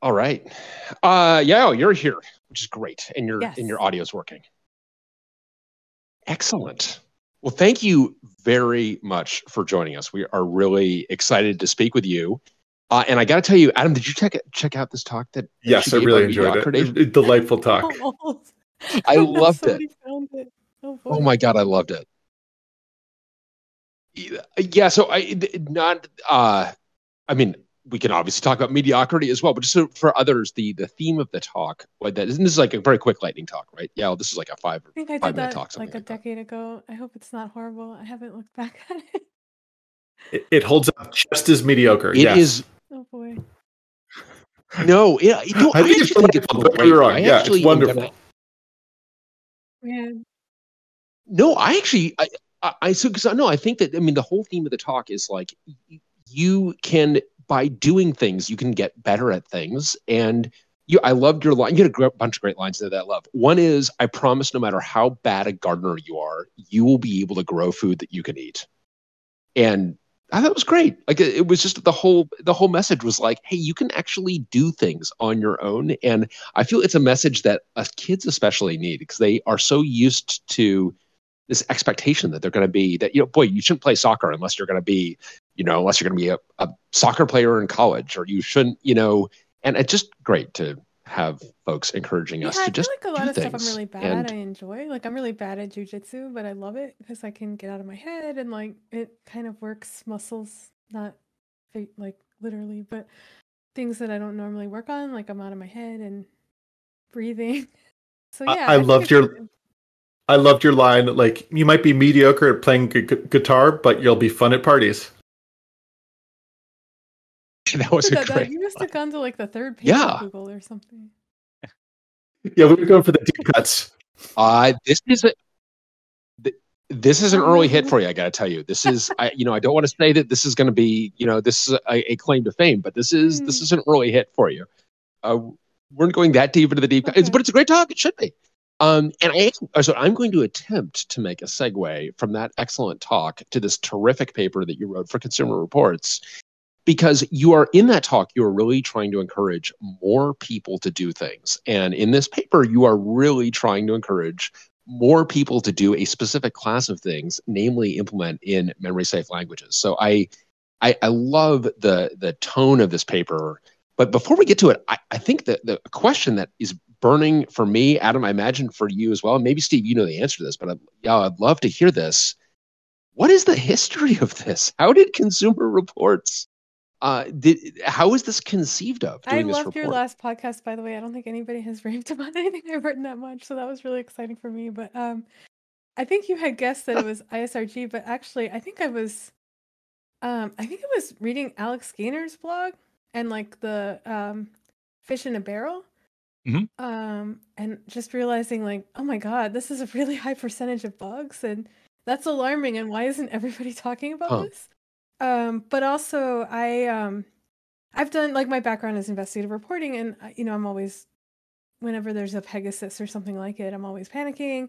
All right. Uh, yeah, you're here, which is great, and your Yes. and your audio's working. Excellent. Well, thank you very much for joining us. We are really excited to speak with you. Uh, and I got to tell you, Adam, did you check check out this talk that? Yes, she I really enjoyed it. mediocrity? It- it- Delightful talk. Oh, I loved it. found it. Oh, Oh my god, I loved it. Yeah, so I th- not uh I mean, we can obviously talk about mediocrity as well, but just so for others, the the theme of the talk, what that is, and this is like a very quick lightning talk, right? Yeah, well, this is like a five I think I five did minute that talk, like a like that. decade ago. I hope it's not horrible. I haven't looked back at it. It, it holds up just as mediocre. It yes. is Oh boy. no, yeah, no, I think it's actually delightful. Don't get me wrong. I Yeah, it's wonderful. gonna- No, I actually, I, I, I so because no, I think that I mean the whole theme of the talk is like y- you can by doing things you can get better at things, and you. I loved your line. You had a bunch of great lines there that I love. One is, "I promise, no matter how bad a gardener you are, you will be able to grow food that you can eat," and I thought it was great. Like it it was just the whole the whole message was like, "Hey, you can actually do things on your own," and I feel it's a message that us kids especially need because they are so used to this expectation that they're going to be that you know boy you shouldn't play soccer unless you're going to be you know unless you're going to be a, a soccer player in college or you shouldn't you know and it's just great to have folks encouraging Yeah, us I to feel just like a lot do of stuff I'm really bad and at. I enjoy. Like I'm really bad at jujitsu, but I love it because I can get out of my head and like it kind of works muscles, not like literally, but things that I don't normally work on. Like I'm out of my head and breathing. So I- yeah, I loved your- good. I loved your line. Like you might be mediocre at playing gu- gu- guitar, but you'll be fun at parties. that was a That- that- great you must have gone to like the third page Yeah. of Google or something. Yeah, we were going for the deep cuts. uh this is a this is an Oh, early hit for you i gotta tell you this is i you know i don't want to say that this is going to be you know this is a, a claim to fame but this is this Hmm. is an early hit for you uh we're not going that deep into the deep it's, but it's a great talk it should be um and i uh, so i'm going to attempt to make a segue from that excellent talk to this terrific paper that you wrote for consumer reports because you are in that talk you are really trying to encourage more people to do things. And in this paper you are really trying to encourage more people to do a specific class of things namely implement in memory safe languages. So i i, I love the the tone of this paper. But before we get to it i, I think that the question that is burning for me adam i imagine for you as well and maybe steve you know the answer to this but I, yeah, i'd love to hear this. What is the history of this? How did consumer reports uh did how is this conceived of I this loved your last podcast, by the way. I don't think anybody has raved about anything I've written that much, so that was really exciting for me. But um, I think you had guessed that it was ISRG, but actually, I think I was, um, I think I was reading Alex Gaynor's blog and like the um, fish in a barrel, Mhm. um, and just realizing like, oh my god, this is a really high percentage of bugs, and that's alarming. And why isn't everybody talking about Huh. this? Um, but also, I um, I've done like my background is investigative reporting, and you know I'm always, whenever there's a Pegasus or something like it, I'm always panicking,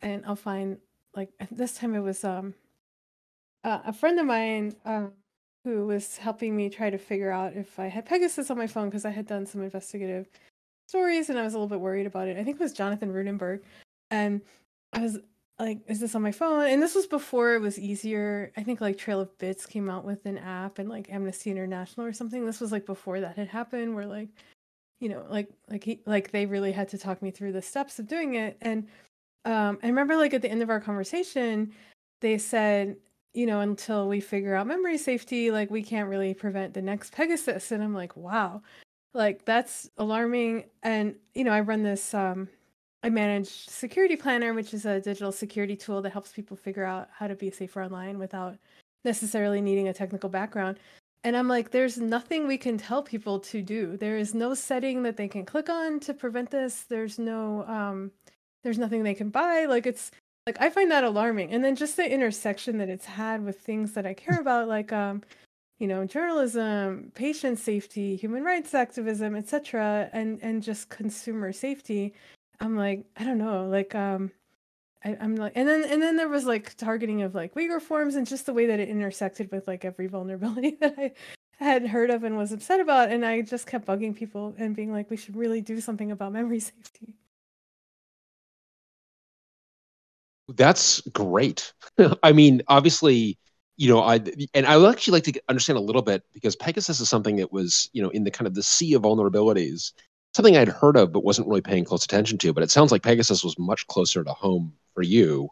and I'll find like this time it was um, uh, a friend of mine um, who was helping me try to figure out if I had Pegasus on my phone because I had done some investigative stories and I was a little bit worried about it. I think it was Jonathan Rudenberg, and I was like, "Is this on my phone?" And this was before it was easier. I think like Trail of Bits came out with an app, and like Amnesty International or something. This was like before that had happened, where like, you know, like like he like they really had to talk me through the steps of doing it. And um, I remember like at the end of our conversation, they said, you know, until we figure out memory safety, like we can't really prevent the next Pegasus. And I'm like, wow, like that's alarming. And you know, I run this um I manage Security Planner, which is a digital security tool that helps people figure out how to be safer online without necessarily needing a technical background. And I'm like, there's nothing we can tell people to do. There is no setting that they can click on to prevent this. There's no um there's nothing they can buy. Like it's like I find that alarming. And then just the intersection that it's had with things that I care about, like um, you know, journalism, patient safety, human rights activism, etc., and and just consumer safety. I'm like, I don't know, like um I, I'm like and then and then there was like targeting of like Uyghur forms and just the way that it intersected with like every vulnerability that I had heard of and was upset about, and I just kept bugging people and being like, we should really do something about memory safety. That's great. I mean, obviously, you know, I and I would actually like to understand a little bit because Pegasus is something that was, you know, in the kind of the sea of vulnerabilities, something I'd heard of but wasn't really paying close attention to. But it sounds like Pegasus was much closer to home for you.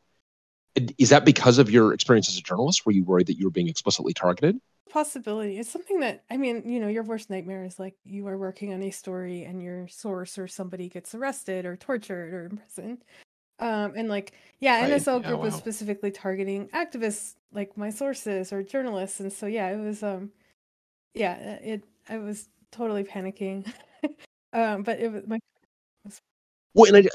Is that because of your experience as a journalist? Were you worried that you were being explicitly targeted? Possibility. It's something that I mean, you know, your worst nightmare is like you are working on a story and your source or somebody gets arrested or tortured or imprisoned. Um, and like, yeah, Right. NSO group was wow. specifically targeting activists like my sources or journalists, and so yeah, it was um, yeah, it I was totally panicking. um, but it was my Well, and I,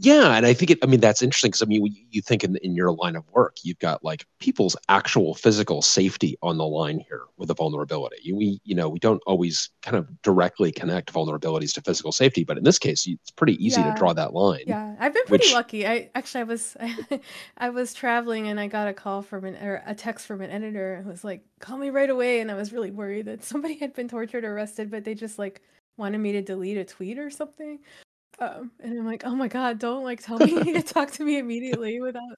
yeah, and I think it. I mean, that's interesting because I mean, you, you think in in your line of work, you've got like people's actual physical safety on the line here with a vulnerability. We, you know, we don't always kind of directly connect vulnerabilities to physical safety, but in this case, it's pretty easy to draw that line. Yeah, I've been pretty Which- lucky. I actually I was I was traveling and I got a call from an or a text from an editor who was like, "Call me right away." And I was really worried that somebody had been tortured or arrested, but they just like wanted me to delete a tweet or something. Um, and I'm like, "Oh my God, don't like tell me to talk to me immediately without."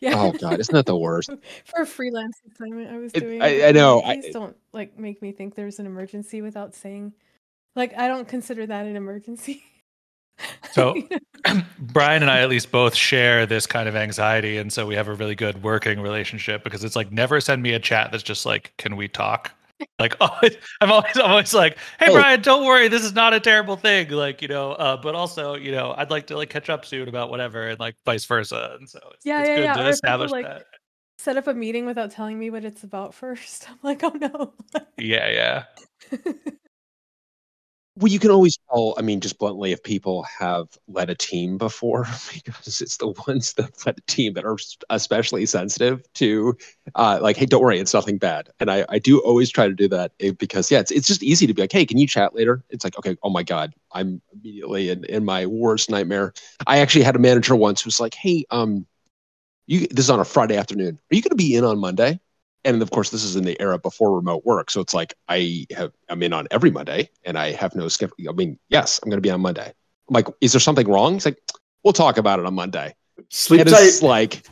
Yeah. Oh God, isn't that the worst? For a freelance assignment I was It- doing. I- I know, like, I- Please don't like make me think there's an emergency without saying. Like I don't consider that an emergency. So- Bryan and I at least both share this kind of anxiety, and so we have a really good working relationship because it's like never send me a chat that's just like, "Can we talk?" Like, oh, I'm always, I'm always like, "Hey, Oh. Bryan, don't worry, this is not a terrible thing." Like, you know, uh, but also, you know, I'd like to like catch up soon about whatever, and like vice versa. And so it's, Yeah, it's yeah, good yeah. to Or if people, establish like, that. set up a meeting without telling me what it's about first. I'm like, oh no. Yeah, yeah. Well, you can always tell, I mean, just bluntly, if people have led a team before, because it's the ones that led a team that are especially sensitive to, uh, like, hey, don't worry, it's nothing bad. And I, I do always try to do that eh, because, yeah, it's, it's just easy to be like, hey, can you chat later? It's like, okay, oh my God, I'm immediately in, in my worst nightmare. I actually had a manager once who was like, hey, um, you, this is on a Friday afternoon. Are you going to be in on Monday? And of course this is in the era before remote work so it's like i have i'm in on every monday and i have no skip i mean yes i'm going to be on monday i'm like is there something wrong he's like we'll talk about it on monday Sleep and tight. it's like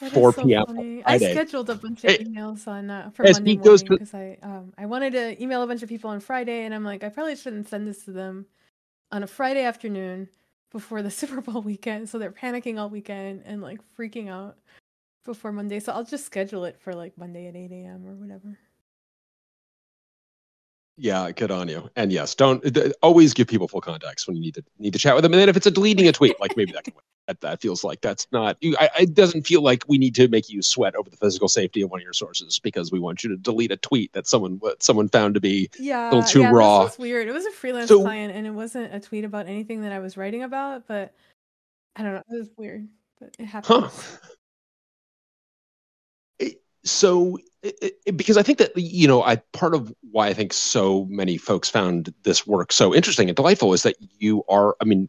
That is 4 so p.m. on. I scheduled a bunch of Hey, emails on uh, for as Monday Pete goes to- because I um I wanted to email a bunch of people on Friday, and I'm like, I probably shouldn't send this to them on a Friday afternoon before the Super Bowl weekend, so they're panicking all weekend and like freaking out before Monday. So I'll just schedule it for like Monday at 8 a.m. or whatever. yeah good on you and yes don't th- always give people full context when you need to need to chat with them and then if it's a deleting a tweet like maybe that can wait that, that feels like that's not you I, it doesn't feel like we need to make you sweat over the physical safety of one of your sources because we want you to delete a tweet that someone someone found to be Yeah, a little too yeah, raw. This was weird. It was a freelance So- client, and it wasn't a tweet about anything that I was writing about, but I don't know. It was weird, but it happened. Huh. So, it, it- because I think that you know, I part of why I think so many folks found this work so interesting and delightful is that you are. I mean,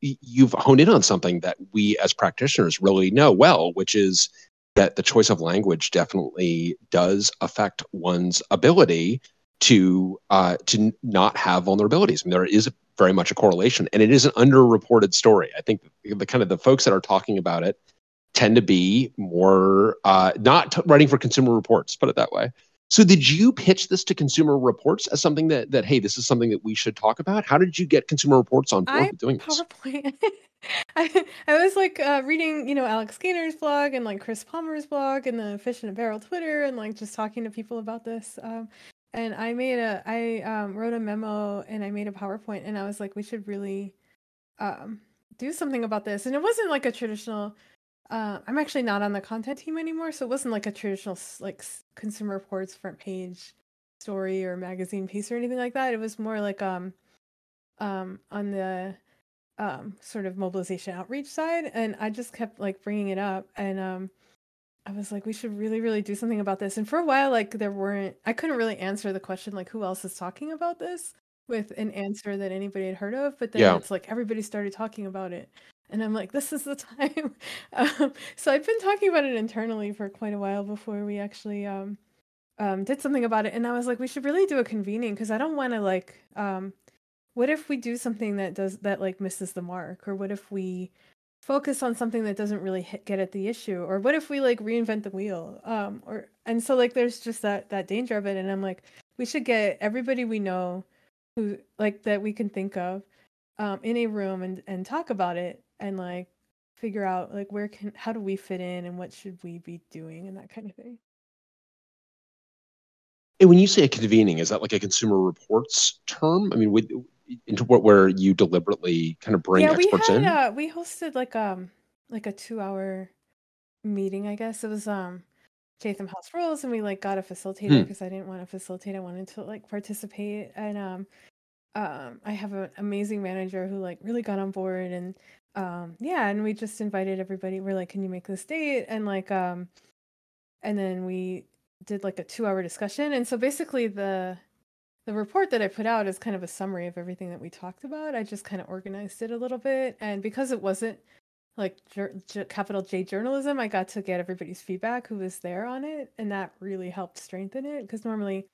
you've honed in on something that we as practitioners really know well, which is that the choice of language definitely does affect one's ability to uh, to not have vulnerabilities. I mean, there is very much a correlation, and it is an underreported story. I think the, the kind of the folks that are talking about it tend to be more uh, not t- writing for Consumer Reports, put it that way. So, did you pitch this to Consumer Reports as something that that hey, this is something that we should talk about? How did you get Consumer Reports on board I with doing this? PowerPoint. I, I was like uh, reading, you know, Alex Gaynor's blog and like Chris Palmer's blog and the Fish in a Barrel Twitter and like just talking to people about this. Um, and I made a, I um, wrote a memo and I made a PowerPoint and I was like, we should really um, do something about this. And it wasn't like a traditional. Uh, I'm actually not on the content team anymore, so it wasn't like a traditional like Consumer Reports front page story or magazine piece or anything like that. It was more like um, um, on the um sort of mobilization outreach side and i just kept like bringing it up and um i was like we should really really do something about this and for a while like there weren't i couldn't really answer the question like who else is talking about this with an answer that anybody had heard of but then Yeah. it's like everybody started talking about it and i'm like this is the time. Um, so i've been talking about it internally for quite a while before we actually um um, did something about it, and I was like, we should really do a convening because I don't want to like, um, what if we do something that does that like misses the mark, or what if we focus on something that doesn't really hit, get at the issue, or what if we like reinvent the wheel, um, or and so like there's just that that danger of it, and I'm like, we should get everybody we know who like that we can think of um, in a room and and talk about it and like figure out like where can how do we fit in and what should we be doing and that kind of thing. And when you say a convening, is that like a consumer reports term? I mean, with, into what where you deliberately kind of bring yeah, experts we had in? uh, we hosted like um like a two hour meeting. I guess it was um Chatham House Rules, and we like got a facilitator Hmm. because I didn't want to facilitate. I wanted to like participate, and um um I have an amazing manager who like really got on board, and um yeah, and we just invited everybody. We're like, can you make this date? And like um and then we did like a two hour discussion and so basically the the report that i put out is kind of a summary of everything that we talked about i just kind of organized it a little bit and because it wasn't like jour- j- capital j journalism i got to get everybody's feedback who was there on it and that really helped strengthen it because normally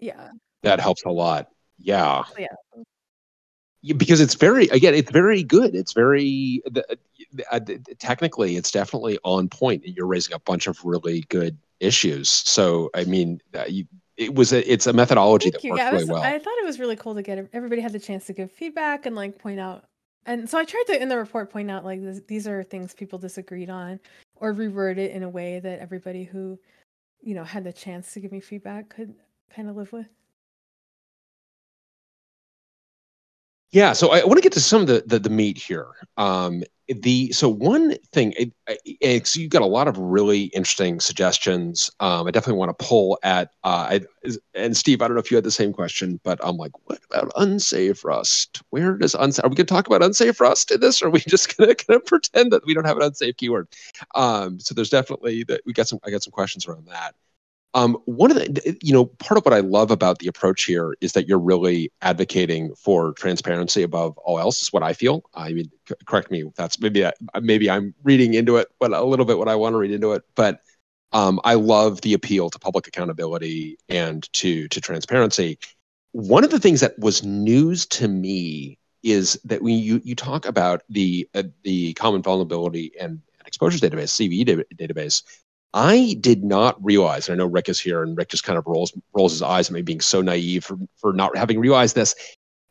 yeah That helps a lot. Yeah. yeah Yeah, because it's very again it's very good it's very the, uh, technically it's definitely on point you're raising a bunch of really good issues so i mean uh, you, it was a, it's a methodology Thank that you. works Yeah, I, really was, well I thought it was really cool to get everybody had the chance to give feedback and like point out. And so I tried to in the report point out like this, these are things people disagreed on, or reword it in a way that everybody who, you know, had the chance to give me feedback could kind of live with. Yeah so i want to get to some of the the, the meat here. Um the so one thing it, it, so you've got a lot of really interesting suggestions. Um i definitely want to pull at uh I, and steve i don't know if you had the same question but i'm like what about unsafe rust? Where does unsafe are we going to talk about unsafe rust in this or are we just going to pretend that we don't have an unsafe keyword? Um so there's definitely that we got some i got some questions around that um, one of the, you know, part of what I love about the approach here is that you're really advocating for transparency above all else. Is what I feel. I mean, c- correct me if that's maybe I, maybe I'm reading into it, but a little bit what I want to read into it. But um, I love the appeal to public accountability and to to transparency. One of the things that was news to me is that when you you talk about the uh, the common vulnerability and exposures database, CVE da- database. I did not realize, and I know Rick is here, and Rick just kind of rolls rolls his eyes at me being so naive for, for not having realized this.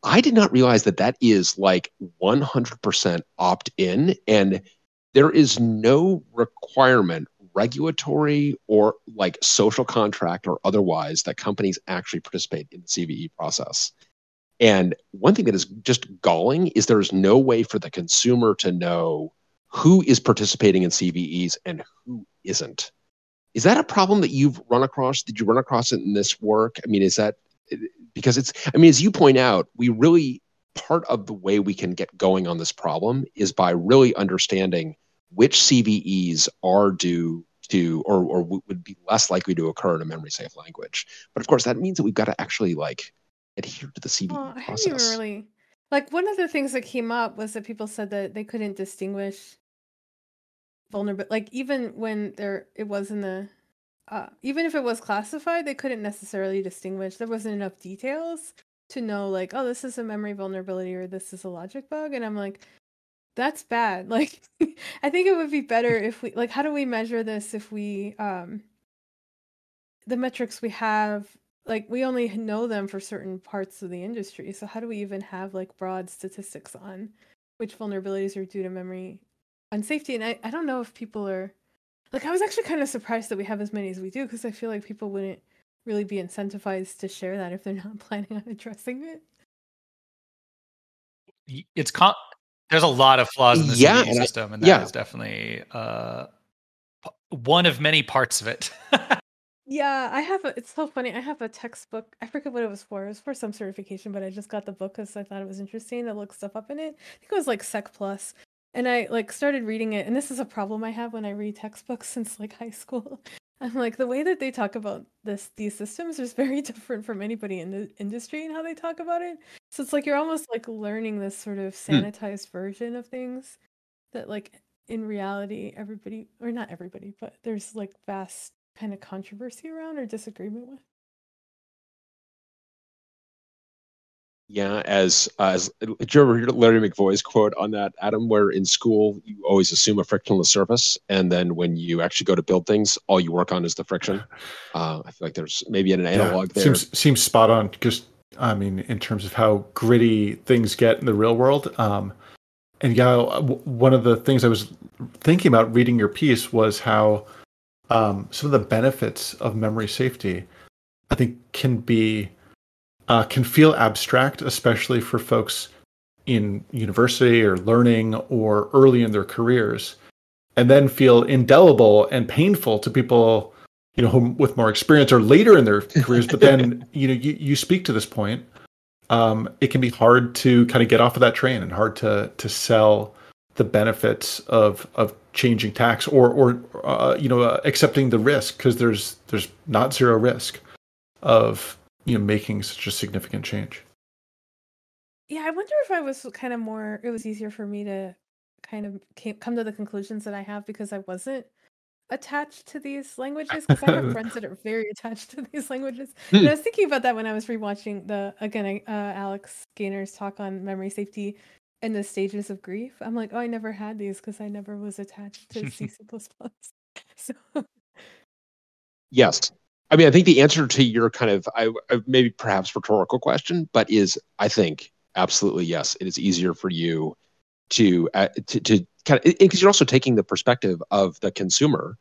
I did not realize that that is like 100% opt in, and there is no requirement, regulatory or like social contract or otherwise, that companies actually participate in the CVE process. And one thing that is just galling is there is no way for the consumer to know who is participating in CVEs and who isn't. Is that a problem that you've run across? Did you run across it in this work? I mean, is that because it's, I mean, as you point out, we really, part of the way we can get going on this problem is by really understanding which CVEs are due to or, or would be less likely to occur in a memory safe language. But of course, that means that we've got to actually like adhere to the CVE Well, process. really like one of the things that came up was that people said that they couldn't distinguish vulnerable like even when there it was in the uh, even if it was classified they couldn't necessarily distinguish. There wasn't enough details to know like oh this is a memory vulnerability or this is a logic bug and i'm like that's bad. Like i think it would be better if we like how do we measure this if we um the metrics we have like we only know them for certain parts of the industry. So how do we even have like broad statistics on which vulnerabilities are due to memory unsafety and I, I don't know if people are like i was actually kind of surprised that we have as many as we do because i feel like people wouldn't really be incentivized to share that if they're not planning on addressing it It's con- there's a lot of flaws in the Yeah, CVE and I- system, and that is yeah. definitely uh, p- one of many parts of it. yeah i have a it's so funny i have a textbook i forget what it was for it was for some certification but i just got the book because i thought it was interesting to look stuff up in it i think it was like sec plus and i like started reading it and this is a problem i have when i read textbooks since like high school i'm like the way that they talk about this these systems is very different from anybody in the industry and how they talk about it so it's like you're almost like learning this sort of Hmm. sanitized version of things that like in reality everybody or not everybody but there's like vast kind of controversy around or disagreement with. Yeah, as as did you ever hear Larry McVoy's quote on that, Adam? Where in school you always assume a frictionless surface, and then when you actually go to build things, all you work on is the friction. Uh, I feel like there's maybe an analog yeah, there. Seems seems spot on. Just I mean, in terms of how gritty things get in the real world, um, and yeah, one of the things I was thinking about reading your piece was how um, some of the benefits of memory safety, I think, can be uh, can feel abstract, especially for folks in university or learning or early in their careers, and then feel indelible and painful to people, you know, who, with more experience or later in their careers. But then, you know, you, you speak to this point. Um, it can be hard to kind of get off of that train and hard to to sell the benefits of of changing tax or or uh, you know uh, accepting the risk because there's there's not zero risk of you know making such a significant change. Yeah i wonder if i was kind of more it was easier for me to kind of came, come to the conclusions that i have because i wasn't attached to these languages because i have friends that are very attached to these languages. And i hmm. was thinking about that when i was rewatching the again uh, alex gaynor's talk on memory safety and the stages of grief. I'm like oh i never had these because i never was attached to c c++ so yes I mean, I think the answer to your kind of I, maybe perhaps rhetorical question, but is I think absolutely yes. It is easier for you to uh, to, to kind of because you're also taking the perspective of the consumer,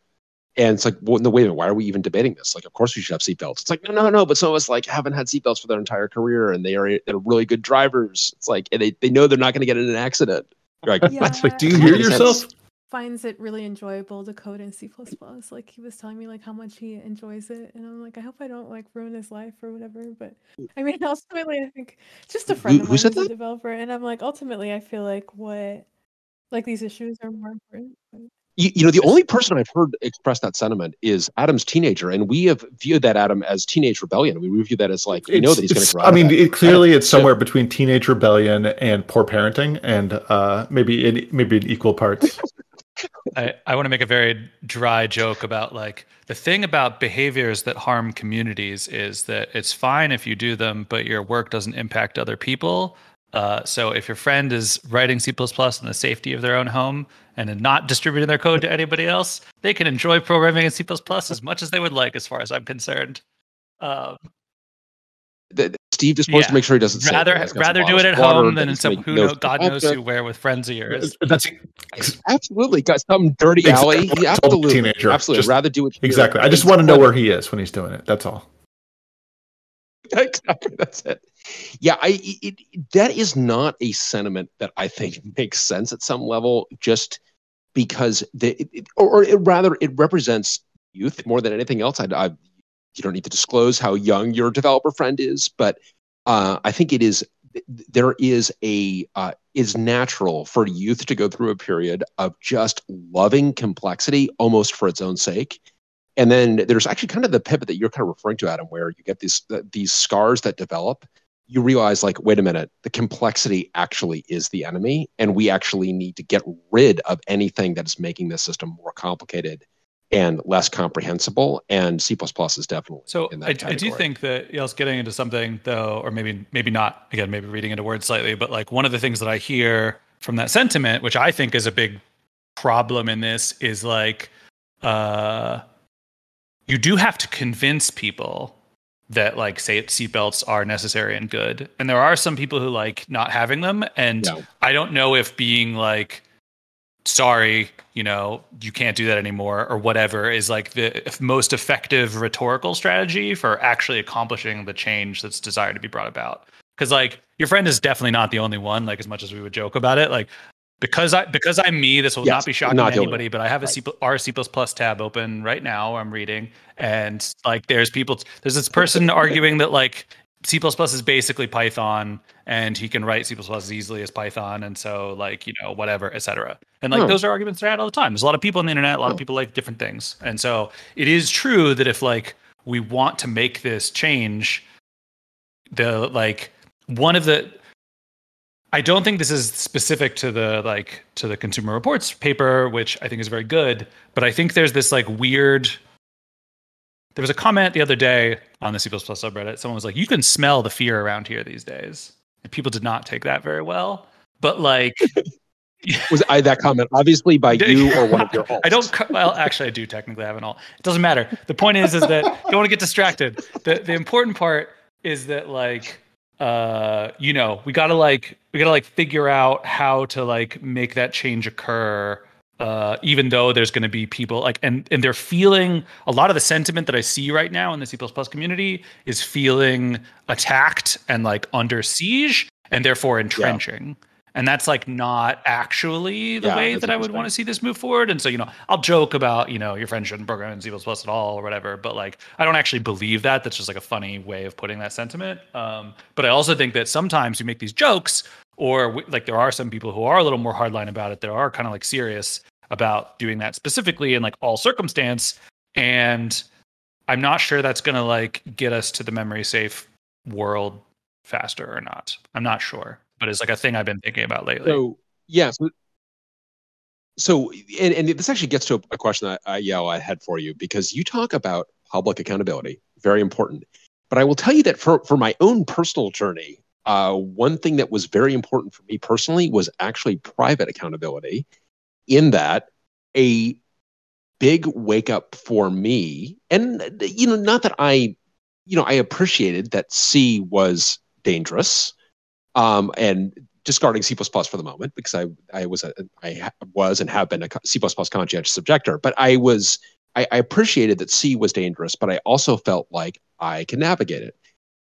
and it's like, well, no, wait a minute, why are we even debating this? Like, of course we should have seatbelts. It's like, no, no, no, but some of us like haven't had seatbelts for their entire career, and they are they're really good drivers. It's like, and they they know they're not going to get in an accident. You're like, yeah. like, do you hear yourself? Finds it really enjoyable to code in C++. Like he was telling me like how much he enjoys it, and I'm like, I hope I don't like ruin his life or whatever. But I mean, ultimately, I think just a friend Who, of mine who's a developer, and I'm like, ultimately, I feel like what like these issues are more important. You, you, know, the only person I've heard express that sentiment is Adam's teenager, and we have viewed that Adam as teenage rebellion. We view that as like we know that he's going to. Grow. Up. I mean, it, clearly, it's somewhere between teenage rebellion and poor parenting, and uh, maybe in maybe in equal parts. I, I want to make a very dry joke about like the thing about behaviors that harm communities is that it's fine if you do them, but your work doesn't impact other people. Uh, so if your friend is writing C++ in the safety of their own home and not distributing their code to anybody else, they can enjoy programming in C++ as much as they would like, as far as I'm concerned. Um, Steve just wants yeah. to make sure he doesn't rather rather do it at home than in some who know, God knows who where with friends of yours. That's absolutely got some dirty alley. Exactly. Absolutely, teenager. Absolutely, just, rather do it. Exactly. I just want to know where he is when he's doing it. That's all. exactly. That's it. Yeah, I it, that is not a sentiment that I think makes sense at some level. Just because the it, or, or it, rather it represents youth more than anything else. I, I you don't need to disclose how young your developer friend is, but uh, I think it is there is a uh, is natural for youth to go through a period of just loving complexity almost for its own sake. And then there's actually kind of the pivot that you're kind of referring to, Adam, where you get these these scars that develop. You realize, like, wait a minute, the complexity actually is the enemy, and we actually need to get rid of anything that is making this system more complicated and less comprehensible. And C++ is definitely so. I, I, do think that Yael's getting into something though, or maybe maybe not. Again, maybe reading into words slightly, but like one of the things that I hear from that sentiment, which I think is a big problem in this, is like uh, you do have to convince people that like say seatbelts are necessary and good, and there are some people who like not having them, and yeah. I don't know if being like sorry, you know, you can't do that anymore or whatever is like the most effective rhetorical strategy for actually accomplishing the change that's desired to be brought about. Cause like your friend is definitely not the only one, like as much as we would joke about it. Like because I because I'm me, this will yes, not be shocking not to anybody, but I have a C, R C plus tab open right now. I'm reading, and like there's people, there's this person arguing that like C++ is basically Python, and he can write C++ as easily as Python, and so like you know whatever, etc. And like oh. those are arguments that are had all the time. There's a lot of people on the internet, a lot oh. of hmm. people like different things, and so it is true that if like we want to make this change, the like one of the I don't think this is specific to the like to the Consumer Reports paper, which I think is very good, but I think there's this like weird there was a comment the other day on the C subreddit. Someone was like, "You can smell the fear around here these days," and people did not take that very well. But like, was I that comment obviously by you or one of your alts? I don't. Well, actually, I do technically have an alt. It doesn't matter. The point is, is that don't want to get distracted. The the important part is that like, uh, you know, we gotta like we gotta like figure out how to like make that change occur. Uh, even though there's going to be people like and and they're feeling a lot of the sentiment that I see right now in the C++ community is feeling attacked and like under siege and therefore entrenching. Yeah and that's like not actually the yeah, way that I would want to see this move forward. And so, you know, I'll joke about, you know, your friend shouldn't program in C at all or whatever, but like I don't actually believe that. That's just like a funny way of putting that sentiment. Um, but I also think that sometimes we make these jokes, or we, like there are some people who are a little more hardline about it that are kind of like serious about doing that specifically in like all circumstance. And I'm not sure that's going to like get us to the memory safe world faster or not. I'm not sure but it's like a thing I've been thinking about lately. So yeah, so, so and, and this actually gets to a, question that I, yeah, I had for you because you talk about public accountability, very important. But I will tell you that for for my own personal journey, uh, one thing that was very important for me personally was actually private accountability. In that, a big wake up for me, and you know, not that I, you know, I appreciated that C was dangerous um, and discarding C++ for the moment because I I was a I was and have been a C++ conscientious objector, but I was I, I appreciated that C was dangerous, but I also felt like I can navigate it.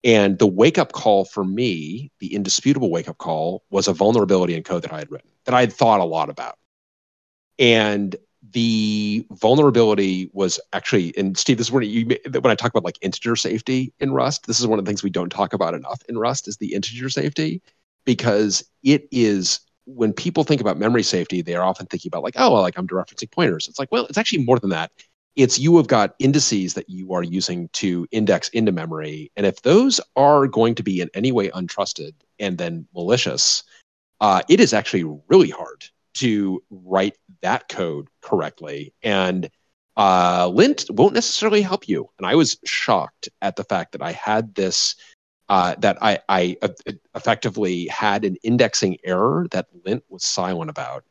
And the wake up call for me, the indisputable wake up call, was a vulnerability in code that I had written that I had thought a lot about. And the vulnerability was actually, and Steve, this is when you when I talk about like integer safety in Rust. This is one of the things we don't talk about enough in Rust is the integer safety because it is when people think about memory safety, they are often thinking about like, oh, well, like I'm dereferencing pointers. It's like, well, it's actually more than that. It's you have got indices that you are using to index into memory, and if those are going to be in any way untrusted and then malicious, uh, it is actually really hard to write that code correctly. And uh, lint won't necessarily help you. And I was shocked at the fact that I had this, uh, that I, I uh, effectively had an indexing error that lint was silent about.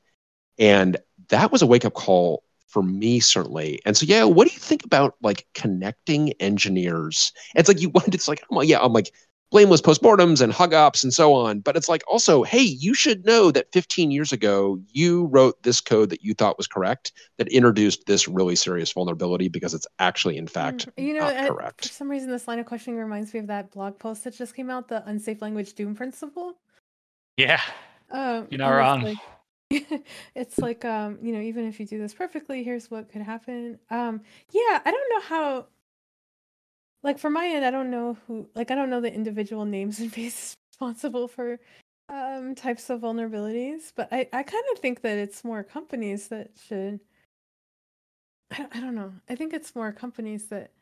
And that was a wake up call for me certainly and so yeah what do you think about like connecting engineers it's like you wanted it's like well, yeah i'm like blameless postmortems and hugops and so on. But it's like also, hey, you should know that 15 years ago, you wrote this code that you thought was correct that introduced this really serious vulnerability because it's actually, in fact, mm, you know, not correct. For some reason, this line of questioning reminds me of that blog post that just came out, the unsafe language doom principle. Yeah. Um, You're not wrong. Like, it's like um you know even if you do this perfectly here's what could happen um yeah i don't know how like for my end, I don't know who like I don't know the individual names and faces responsible for um types of vulnerabilities, but I I kind of think that it's more companies that should I, I don't know. I think it's more companies that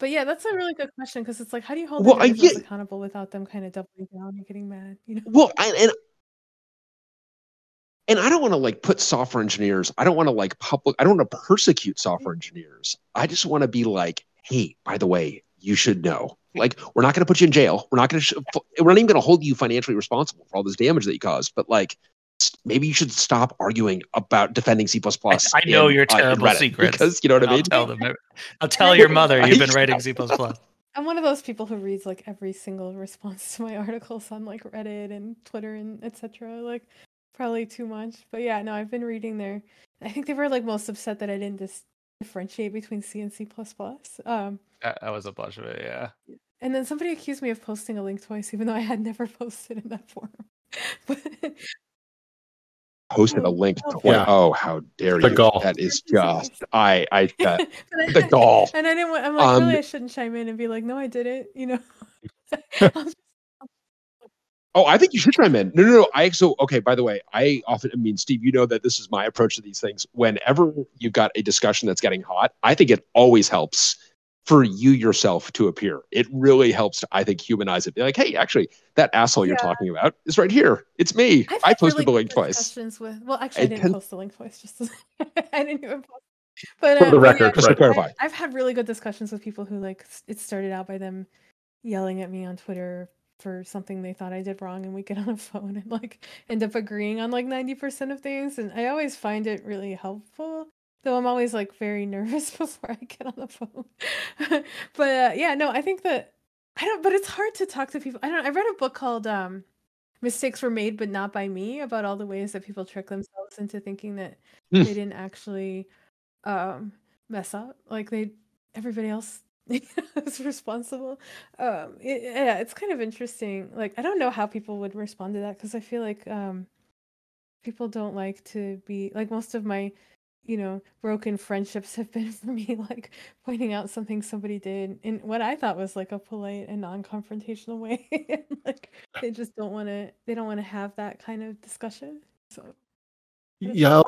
but yeah, that's a really good question because it's like, how do you hold well, individuals get, accountable without them kind of doubling down and getting mad? You know. Well, I, and and I don't want to like put software engineers. I don't want to like public. I don't want to persecute software engineers. I just want to be like, hey, by the way, you should know. Like, we're not going to put you in jail. We're not going to. Sh- we're not even going to hold you financially responsible for all this damage that you caused. But like, maybe you should stop arguing about defending C++. I, I know in, your uh, terrible uh, secrets because you know what I mean. I'll tell them. I'll tell your mother you've been writing C++. I'm one of those people who reads like every single response to my articles on like Reddit and Twitter and etc. Like probably too much, but yeah, no, I've been reading there. I think they were like most upset that I didn't just differentiate between C and C++. Um, that, that was a bunch of it, yeah. And then somebody accused me of posting a link twice, even though I had never posted in that forum. but posted a link oh, twice. Yeah. Oh, how dare the you! Gall. That is just I I uh, the gall. And I didn't. I'm like, um, really, I shouldn't chime in and be like, no, I did it. You know. Oh, I think you should chime in. No, no, no. I so okay. By the way, I often, I mean, Steve, you know that this is my approach to these things. Whenever you've got a discussion that's getting hot, I think it always helps for you yourself to appear. It really helps to, I think, humanize it. Be like, hey, actually, that asshole yeah. you're talking about is right here. It's me. I posted really the link twice. Questions With, well, actually, I, I didn't post the link twice. Just I didn't even post. but For the um, but record, Just to clarify. I, have had really good discussions with people who like it started out by them yelling at me on Twitter for something they thought I did wrong, and we get on a phone and like end up agreeing on like ninety percent of things, and I always find it really helpful. Though I'm always like very nervous before I get on the phone. but uh, yeah, no, I think that I don't. But it's hard to talk to people. I don't. I read a book called um, "Mistakes Were Made, but Not by Me" about all the ways that people trick themselves into thinking that Hmm. they didn't actually um mess up like they everybody else is responsible. Um it, yeah it's kind of interesting like i don't know how people would respond to that because i feel like um people don't like to be like most of my you know broken friendships have been for me like pointing out something somebody did in what i thought was like a polite and non-confrontational way and, like they just don't want to they don't want to have that kind of discussion so Yeah,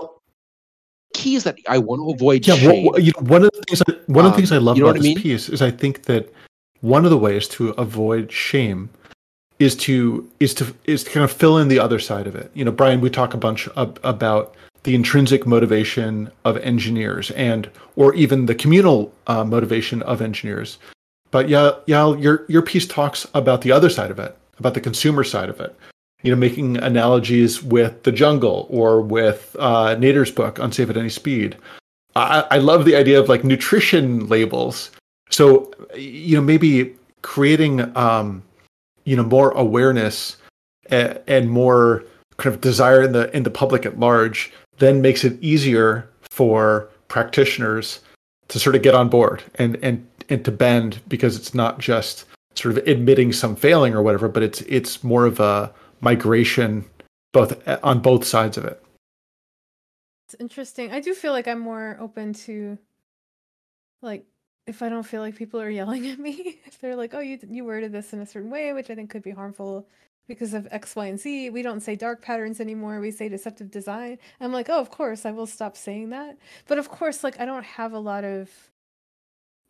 Key is that I want to avoid yeah. shame. What, you know, one of the things I, one of the Um, things I love you know about what I this mean? piece is I think that one of the ways to avoid shame is to is to is to kind of fill in the other side of it. You know, Bryan, we talk a bunch ab- about the intrinsic motivation of engineers and or even the communal uh, motivation of engineers. But yeah, yeah, your your piece talks about the other side of it, about the consumer side of it. You know, making analogies with the jungle or with uh, Nader's book, Unsafe at Any Speed. I, I love the idea of like nutrition labels. So, you know, maybe creating, um, you know, more awareness and, and more kind of desire in the in the public at large, then makes it easier for practitioners to sort of get on board and and and to bend because it's not just sort of admitting some failing or whatever, but it's it's more of a migration both on both sides of it. It's interesting. I do feel like I'm more open to like if I don't feel like people are yelling at me, if they're like, "Oh, you you worded this in a certain way," which I think could be harmful because of X, Y, and Z. We don't say dark patterns anymore. We say deceptive design. I'm like, "Oh, of course, I will stop saying that." But of course, like I don't have a lot of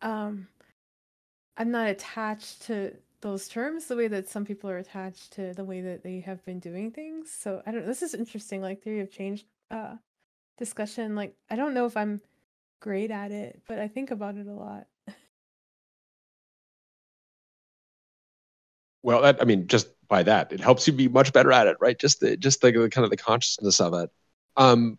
um I'm not attached to those terms the way that some people are attached to the way that they have been doing things. So I don't know. this is interesting like theory of change uh discussion like I don't know if I'm great at it, but I think about it a lot. Well, that I mean, just by that, it helps you be much better at it, right? Just the just the, the kind of the consciousness of it. Um,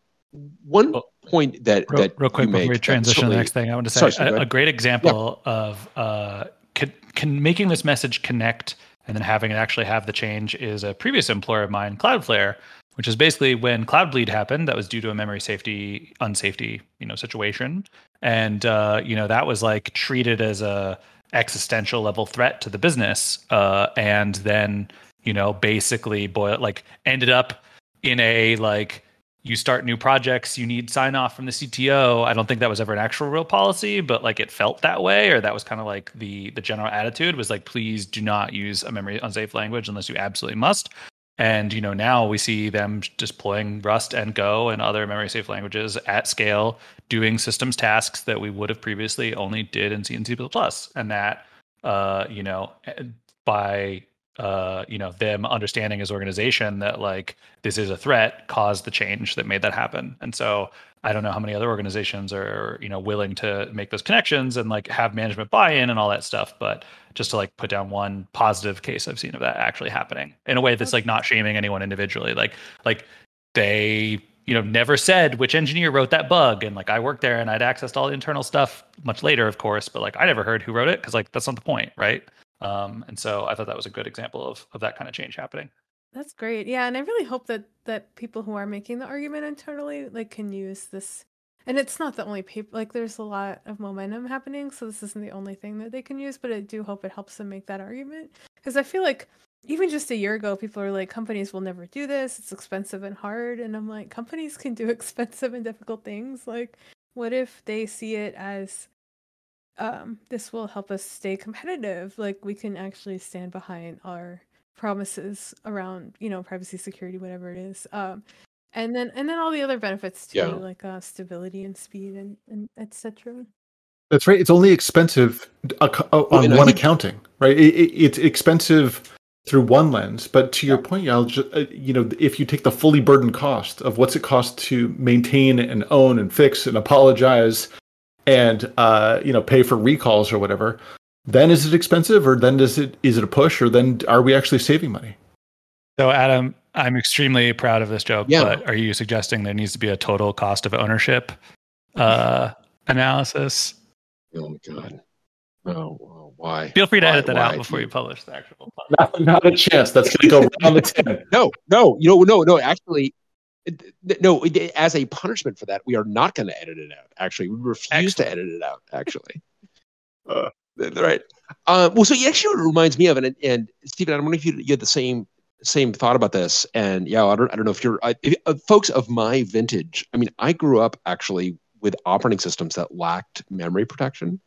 one Well, point that real, that real quick you before make we transition to the next thing, I want to say Sorry, sorry, a, a great example of uh, can, can making this message connect and then having it actually have the change is a previous employer of mine, Cloudflare, which is basically when Cloudbleed happened. That was due to a memory safety unsafety you know situation, and uh, you know that was like treated as a existential level threat to the business, uh, and then you know basically boil like ended up in a like you start new projects, you need sign off from the CTO. I don't think that was ever an actual real policy, but like it felt that way, or that was kind of like the the general attitude was like, please do not use a memory unsafe language unless you absolutely must. And you know now we see them deploying Rust and Go and other memory safe languages at scale, doing systems tasks that we would have previously only did in C and C++, and that uh, you know by uh, you know them understanding as organization that like this is a threat caused the change that made that happen. And so I don't know how many other organizations are you know willing to make those connections and like have management buy-in and all that stuff, but just to like put down one positive case I've seen of that actually happening in a way that's like not shaming anyone individually. Like like they you know never said which engineer wrote that bug and like I worked there and I'd accessed all the internal stuff much later of course, but like I never heard who wrote it because like that's not the point, right? Um, and so I thought that was a good example of of that kind of change happening. That's great. Yeah, and I really hope that that people who are making the argument internally like can use this. And it's not the only paper. Like, there's a lot of momentum happening, so this isn't the only thing that they can use. But I do hope it helps them make that argument because I feel like even just a year ago, people were like, companies will never do this. It's expensive and hard. And I'm like, companies can do expensive and difficult things. Like, what if they see it as um, this will help us stay competitive? Like, we can actually stand behind our promises around you know privacy security whatever it is um and then and then all the other benefits too Yeah. like uh stability and speed and, and etc That's right. It's only expensive uh, Well, on one think- accounting, right? It, it, it's expensive through one lens. But to your point, Yael, just, uh, you know, if you take the fully burdened cost of what's it cost to maintain and own and fix and apologize and uh, you know pay for recalls or whatever, then is it expensive or then does it is it a push or then are we actually saving money? So Adam, I'm extremely proud of this joke, Yeah. but are you suggesting there needs to be a total cost of ownership uh, analysis? Oh my god. Oh, oh, why? Feel free to Why- edit that out before you publish the actual. Not, not a chance. That's going to go right on the tin. No, no, you know, no, no. Actually, it- no. As a punishment for that, we are not going to edit it out. Actually, we refuse to edit it out. Actually, uh, right. Uh, well, so actually, it reminds me of, and and Stephen, I don't know if you, you had the same same thought about this, and yeah, I don't, I don't know if you're I, if, uh, folks of my vintage. I mean, I grew up actually with operating systems that lacked memory protection,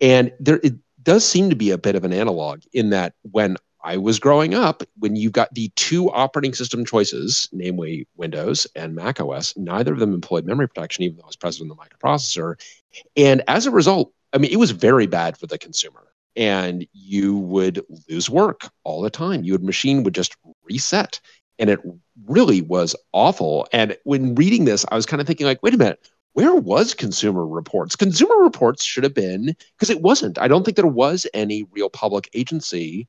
and there it does seem to be a bit of an analog in that when I was growing up, when you got the two operating system choices, namely Windows and Mac OS, neither of them employed memory protection, even though it was present in the microprocessor. And as a result, I mean, it was very bad for the consumer. And you would lose work all the time. Your machine would just reset. And it really was awful. And when reading this, I was kind of thinking, like, wait a minute, where was Consumer Reports? Consumer Reports should have been, because it wasn't. I don't think there was any real public agency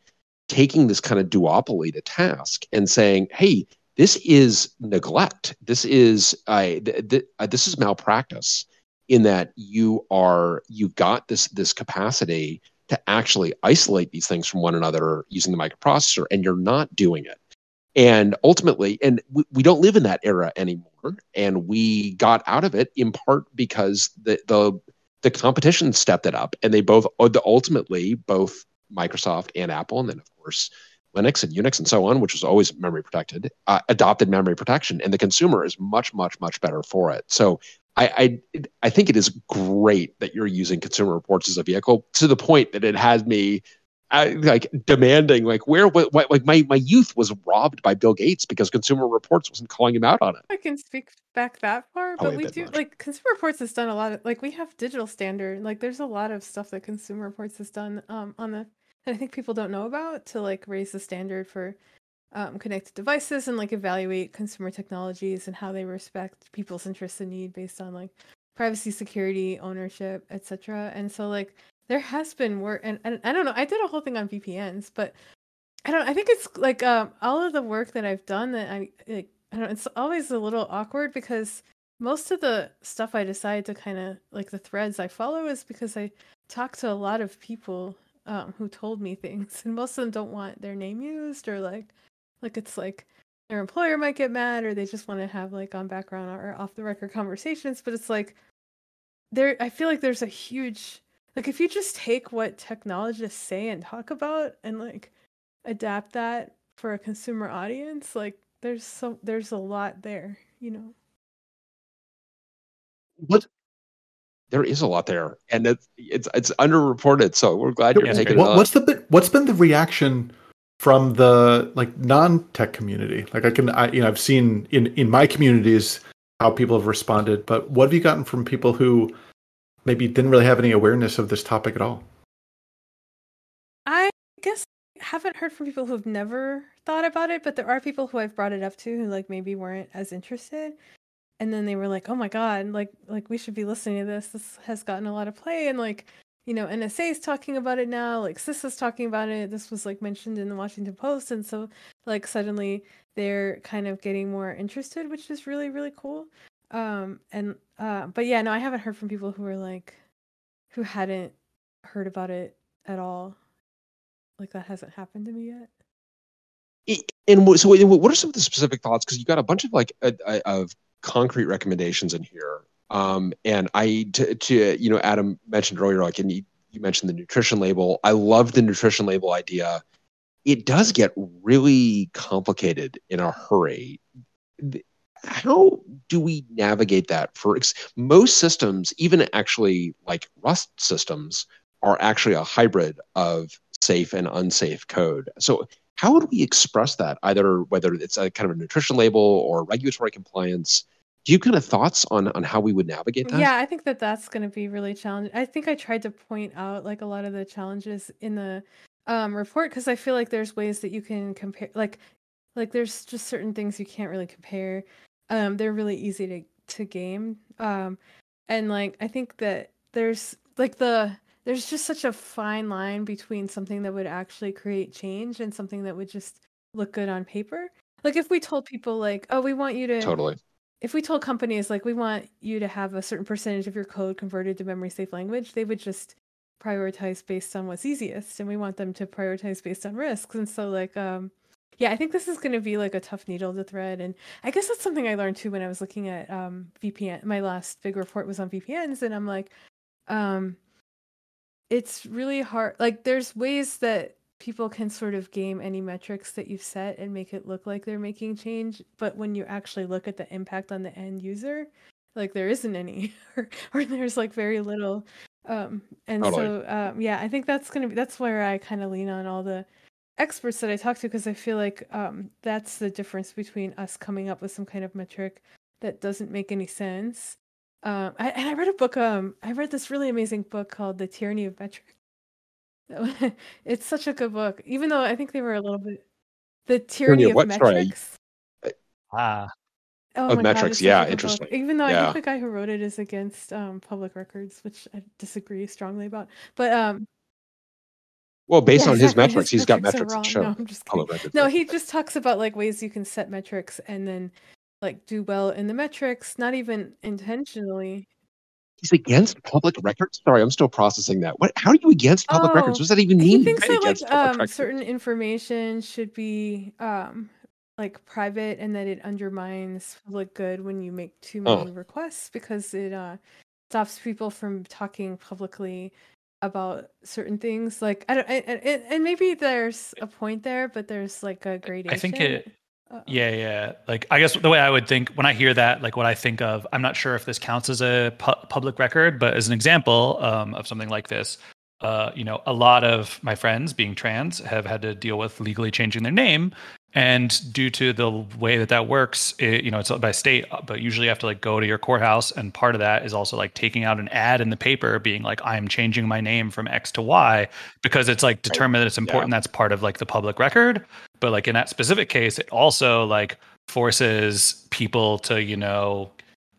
taking this kind of duopoly to task and saying, "Hey, this is neglect. This is uh, th- th- uh, this is malpractice in that you are you've got this this capacity to actually isolate these things from one another using the microprocessor, and you're not doing it. And ultimately, and we, we don't live in that era anymore, and we got out of it in part because the the the competition stepped it up, and they both ultimately both Microsoft and Apple, and then of course Linux and Unix and so on, which was always memory protected, uh, adopted memory protection, and the consumer is much, much, much better for it. So I, I, I think it is great that you're using Consumer Reports as a vehicle to the point that it has me. uh, like demanding, like where, what, what, like my my youth was robbed by Bill Gates because Consumer Reports wasn't calling him out on it. I can speak back that far, but a we do much. like Consumer Reports has done a lot of like we have digital standard. Like there's a lot of stuff that Consumer Reports has done um on the that I think people don't know about to like raise the standard for um, connected devices and like evaluate consumer technologies and how they respect people's interests and need based on like privacy, security, ownership, etc. And so like there has been work and, and I don't know, I did a whole thing on VPNs, but I don't I think it's like um all of the work that I've done that I like I don't it's always a little awkward because most of the stuff I decide to kind of like the threads I follow is because I talk to a lot of people um, who told me things, and most of them don't want their name used or like like it's like their employer might get mad or they just want to have like on background or off the record conversations. But it's like there I feel like there's a huge like if you just take what technologists say and talk about and like adapt that for a consumer audience, like there's so there's a lot there, you know. What? There is a lot there, and it's it's it's underreported. So we're glad you're Yeah, taking great. it What, on. what's the bit- what's been the reaction from the like non-tech community? Like I can, I, you know, I've seen in in my communities how people have responded, but what have you gotten from people who maybe didn't really have any awareness of this topic at all? I guess I haven't heard from people who've never thought about it, but there are people who I've brought it up to who like maybe weren't as interested. And then they were like, "Oh my god, like like we should be listening to this. This has gotten a lot of play and like, you know, NSA is talking about it now, like CIS is talking about it. This was like mentioned in the Washington Post and so like suddenly they're kind of getting more interested, which is really really cool. Um and uh but yeah, no, I haven't heard from people who were like who hadn't heard about it at all. Like that hasn't happened to me yet. And so, what are some of the specific thoughts? Because you got a bunch of like uh, uh, of concrete recommendations in here. Um, and I, to, to you know, Adam mentioned earlier, like, and you, mentioned the nutrition label. I love the nutrition label idea. It does get really complicated in a hurry. How do we navigate that? For ex- most systems, even actually like Rust systems, are actually a hybrid of safe and unsafe code. So how would we express that either whether it's a kind of a nutrition label or regulatory compliance do you kind of thoughts on on how we would navigate that Yeah, I think that that's going to be really challenging. I think I tried to point out like a lot of the challenges in the um, report because I feel like there's ways that you can compare, like, like there's just certain things you can't really compare. Um, they're really easy to to game. Um, and like I think that there's like the there's just such a fine line between something that would actually create change and something that would just look good on paper. Like if we told people like, oh, we want you to totally. If we told companies like we want you to have a certain percentage of your code converted to memory safe language, they would just prioritize based on what's easiest and we want them to prioritize based on risks. And so like um yeah, I think this is going to be like a tough needle to thread and I guess that's something I learned too when I was looking at um VPN. My last big report was on VPNs and I'm like um it's really hard like there's ways that people can sort of game any metrics that you've set and make it look like they're making change but when you actually look at the impact on the end user like there isn't any or, or there's like very little um and Totally. so um yeah i think that's gonna be that's where i kind of lean on all the experts that i talk to because i feel like um that's the difference between us coming up with some kind of metric that doesn't make any sense um I, and i read a book um i read this really amazing book called the tyranny of metric it's such a good book even though i think they were a little bit the tyranny, of of, what? Sorry. metrics Ah, Oh Of my God, metrics, it's such a yeah, good book. interesting. Even though I Yeah. think the guy who wrote it is against um, public records, which I disagree strongly about. But um, Well, based yeah, on his exactly, metrics, he's got metrics are metrics wrong. show No, I'm just kidding. public records. No, he just talks about like ways you can set metrics and then like do well in the metrics, not even intentionally. He's against public records. Sorry, I'm still processing that. What? How are you against public records? Oh, What does that even mean? He mean? thinks that like um, certain information should be um, like private and that it undermines public good when you make too Oh. many requests because it uh, stops people from talking publicly about certain things. Like I don't, and, and, and maybe there's a point there, but there's like a gradation. I think it. Uh, Yeah, yeah. Like I guess the way I would think when I hear that, like what I think of, I'm not sure if this counts as a pu- public record, but as an example um, of something like this, uh, you know, a lot of my friends being trans have had to deal with legally changing their name, and due to the way that that works, it, you know, it's by state, but usually you have to like go to your courthouse, and part of that is also like taking out an ad in the paper, being like, "I'm changing my name from X to Y," because it's like determined that it's important. That's part of like the public record but like in that specific case it also like forces people to you know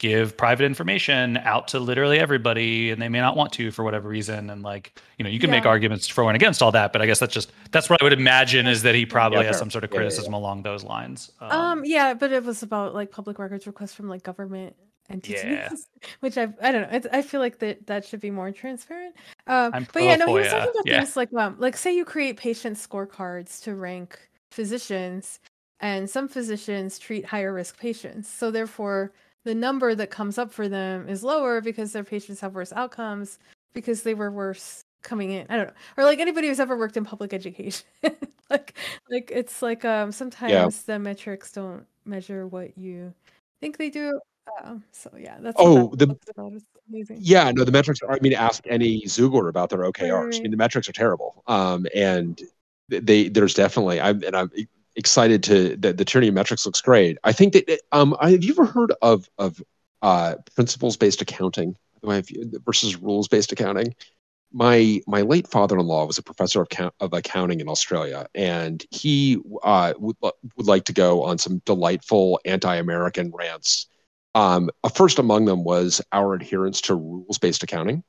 give private information out to literally everybody and they may not want to for whatever reason and like you know you can make arguments for and against all that but i guess that's just that's what i would imagine is that he probably Yeah, has some sort of Yeah, yeah, yeah. criticism along those lines Um, yeah, but it was about like public records requests from like government entities, Yeah. which I I don't know. It's, I feel like that that should be more transparent. Um, I'm but yeah, no, he was talking about yeah. things like um, like say you create patient scorecards to rank physicians, and some physicians treat higher risk patients, so therefore the number that comes up for them is lower because their patients have worse outcomes because they were worse coming in. I don't know, or like anybody who's ever worked in public education, like like it's like um sometimes the metrics don't measure what you think they do. Um, so yeah, that's Oh, that the- book's about. It's amazing. Yeah, no, the metrics are. I mean, ask any Googler about their OKRs. I mean, the metrics are terrible. Um, and they there's definitely. I'm and I'm excited to that the tyranny of metrics looks great. I think that um, I- have you ever heard of of uh, principles based accounting versus rules based accounting? My my late father in law was a professor of of accounting in Australia, and he uh, would would like to go on some delightful anti American rants um, uh, first among them was our adherence to rules based accounting.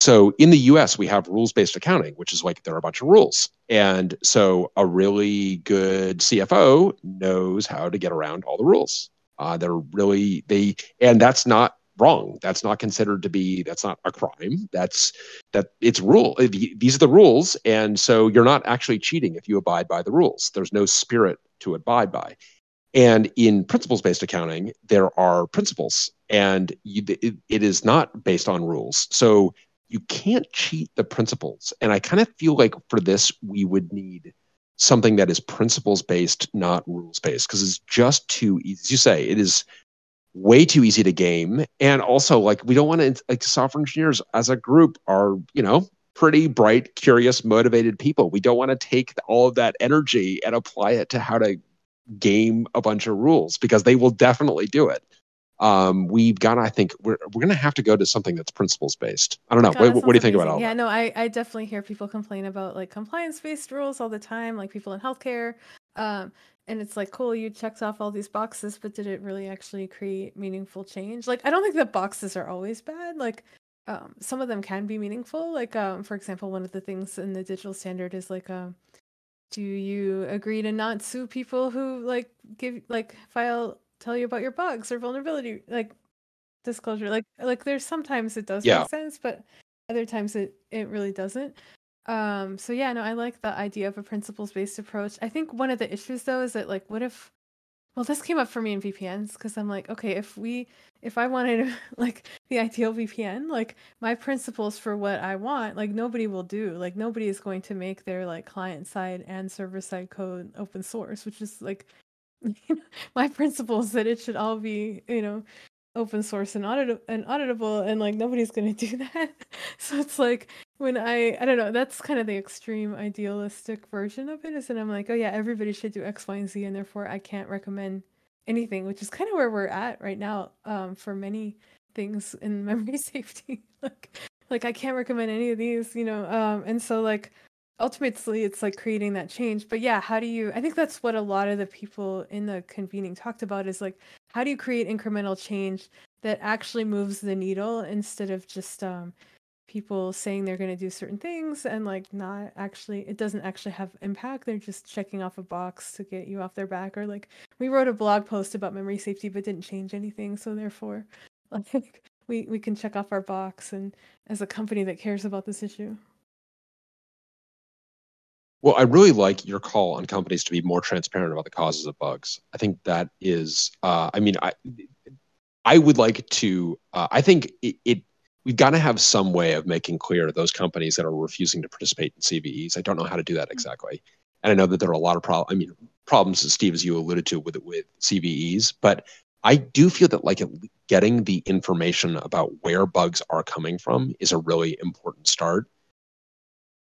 So in the US, we have rules based accounting, which is like there are a bunch of rules. And so a really good CFO knows how to get around all the rules. Uh, they're really, they, and that's not wrong. That's not considered to be, that's not a crime. That's, that it's rule. uh, These are the rules. And so you're not actually cheating if you abide by the rules. There's no spirit to abide by. And in principles based accounting, there are principles, and you, it, it is not based on rules. So you can't cheat the principles. And I kind of feel like for this, we would need something that is principles based, not rules based, because it's just too easy. As you say, it is way too easy to game. And also, like, we don't want to, like, software engineers as a group are, you know, pretty bright, curious, motivated people. We don't want to take all of that energy and apply it to how to game a bunch of rules because they will definitely do it. Um, we've got. I think we're we're going to have to go to something that's principles based. I don't know. God, what, what do you think about amazing. all Yeah, that? no, I, I definitely hear people complain about like compliance based rules all the time, like people in healthcare. Um, and it's like, cool, you checked off all these boxes, but did it really actually create meaningful change? Like, I don't think that boxes are always bad. Like, um, some of them can be meaningful. Like, um, for example, one of the things in the digital standard is like, um, do you agree to not sue people who like give like file tell you about your bugs or vulnerability like disclosure like like there's sometimes it does Yeah. make sense but other times it it really doesn't. Um so yeah no i like the idea of a principles based approach. I think one of the issues though is that like what if well this came up for me in vpns because i'm like okay if we if i wanted like the ideal vpn like my principles for what i want like nobody will do. Like nobody is going to make their like client side and server side code open source which is like my principle is that it should all be you know open source and audit and auditable and like nobody's going to do that. So it's like when i i don't know that's kind of the extreme idealistic version of it is that i'm like oh yeah everybody should do x y and z and therefore i can't recommend anything which is kind of where we're at right now um, for many things in memory safety. Like like i can't recommend any of these you know um, and so like ultimately it's like creating that change but yeah how do you i think that's what a lot of the people in the convening talked about is like how do you create incremental change that actually moves the needle instead of just um, people saying they're going to do certain things and like not actually it doesn't actually have impact they're just checking off a box to get you off their back or like we wrote a blog post about memory safety but didn't change anything so therefore like we we can check off our box and as a company that cares about this issue Well, I really like your call on companies to be more transparent about the causes of bugs. I think that is, uh, I mean, I, I would like to. Uh, I think it, it we've got to have some way of making clear those companies that are refusing to participate in CVEs. I don't know how to do that exactly, and I know that there are a lot of problems. I mean, problems, as Steve, as you alluded to, with with CVEs, but I do feel that like getting the information about where bugs are coming from is a really important start.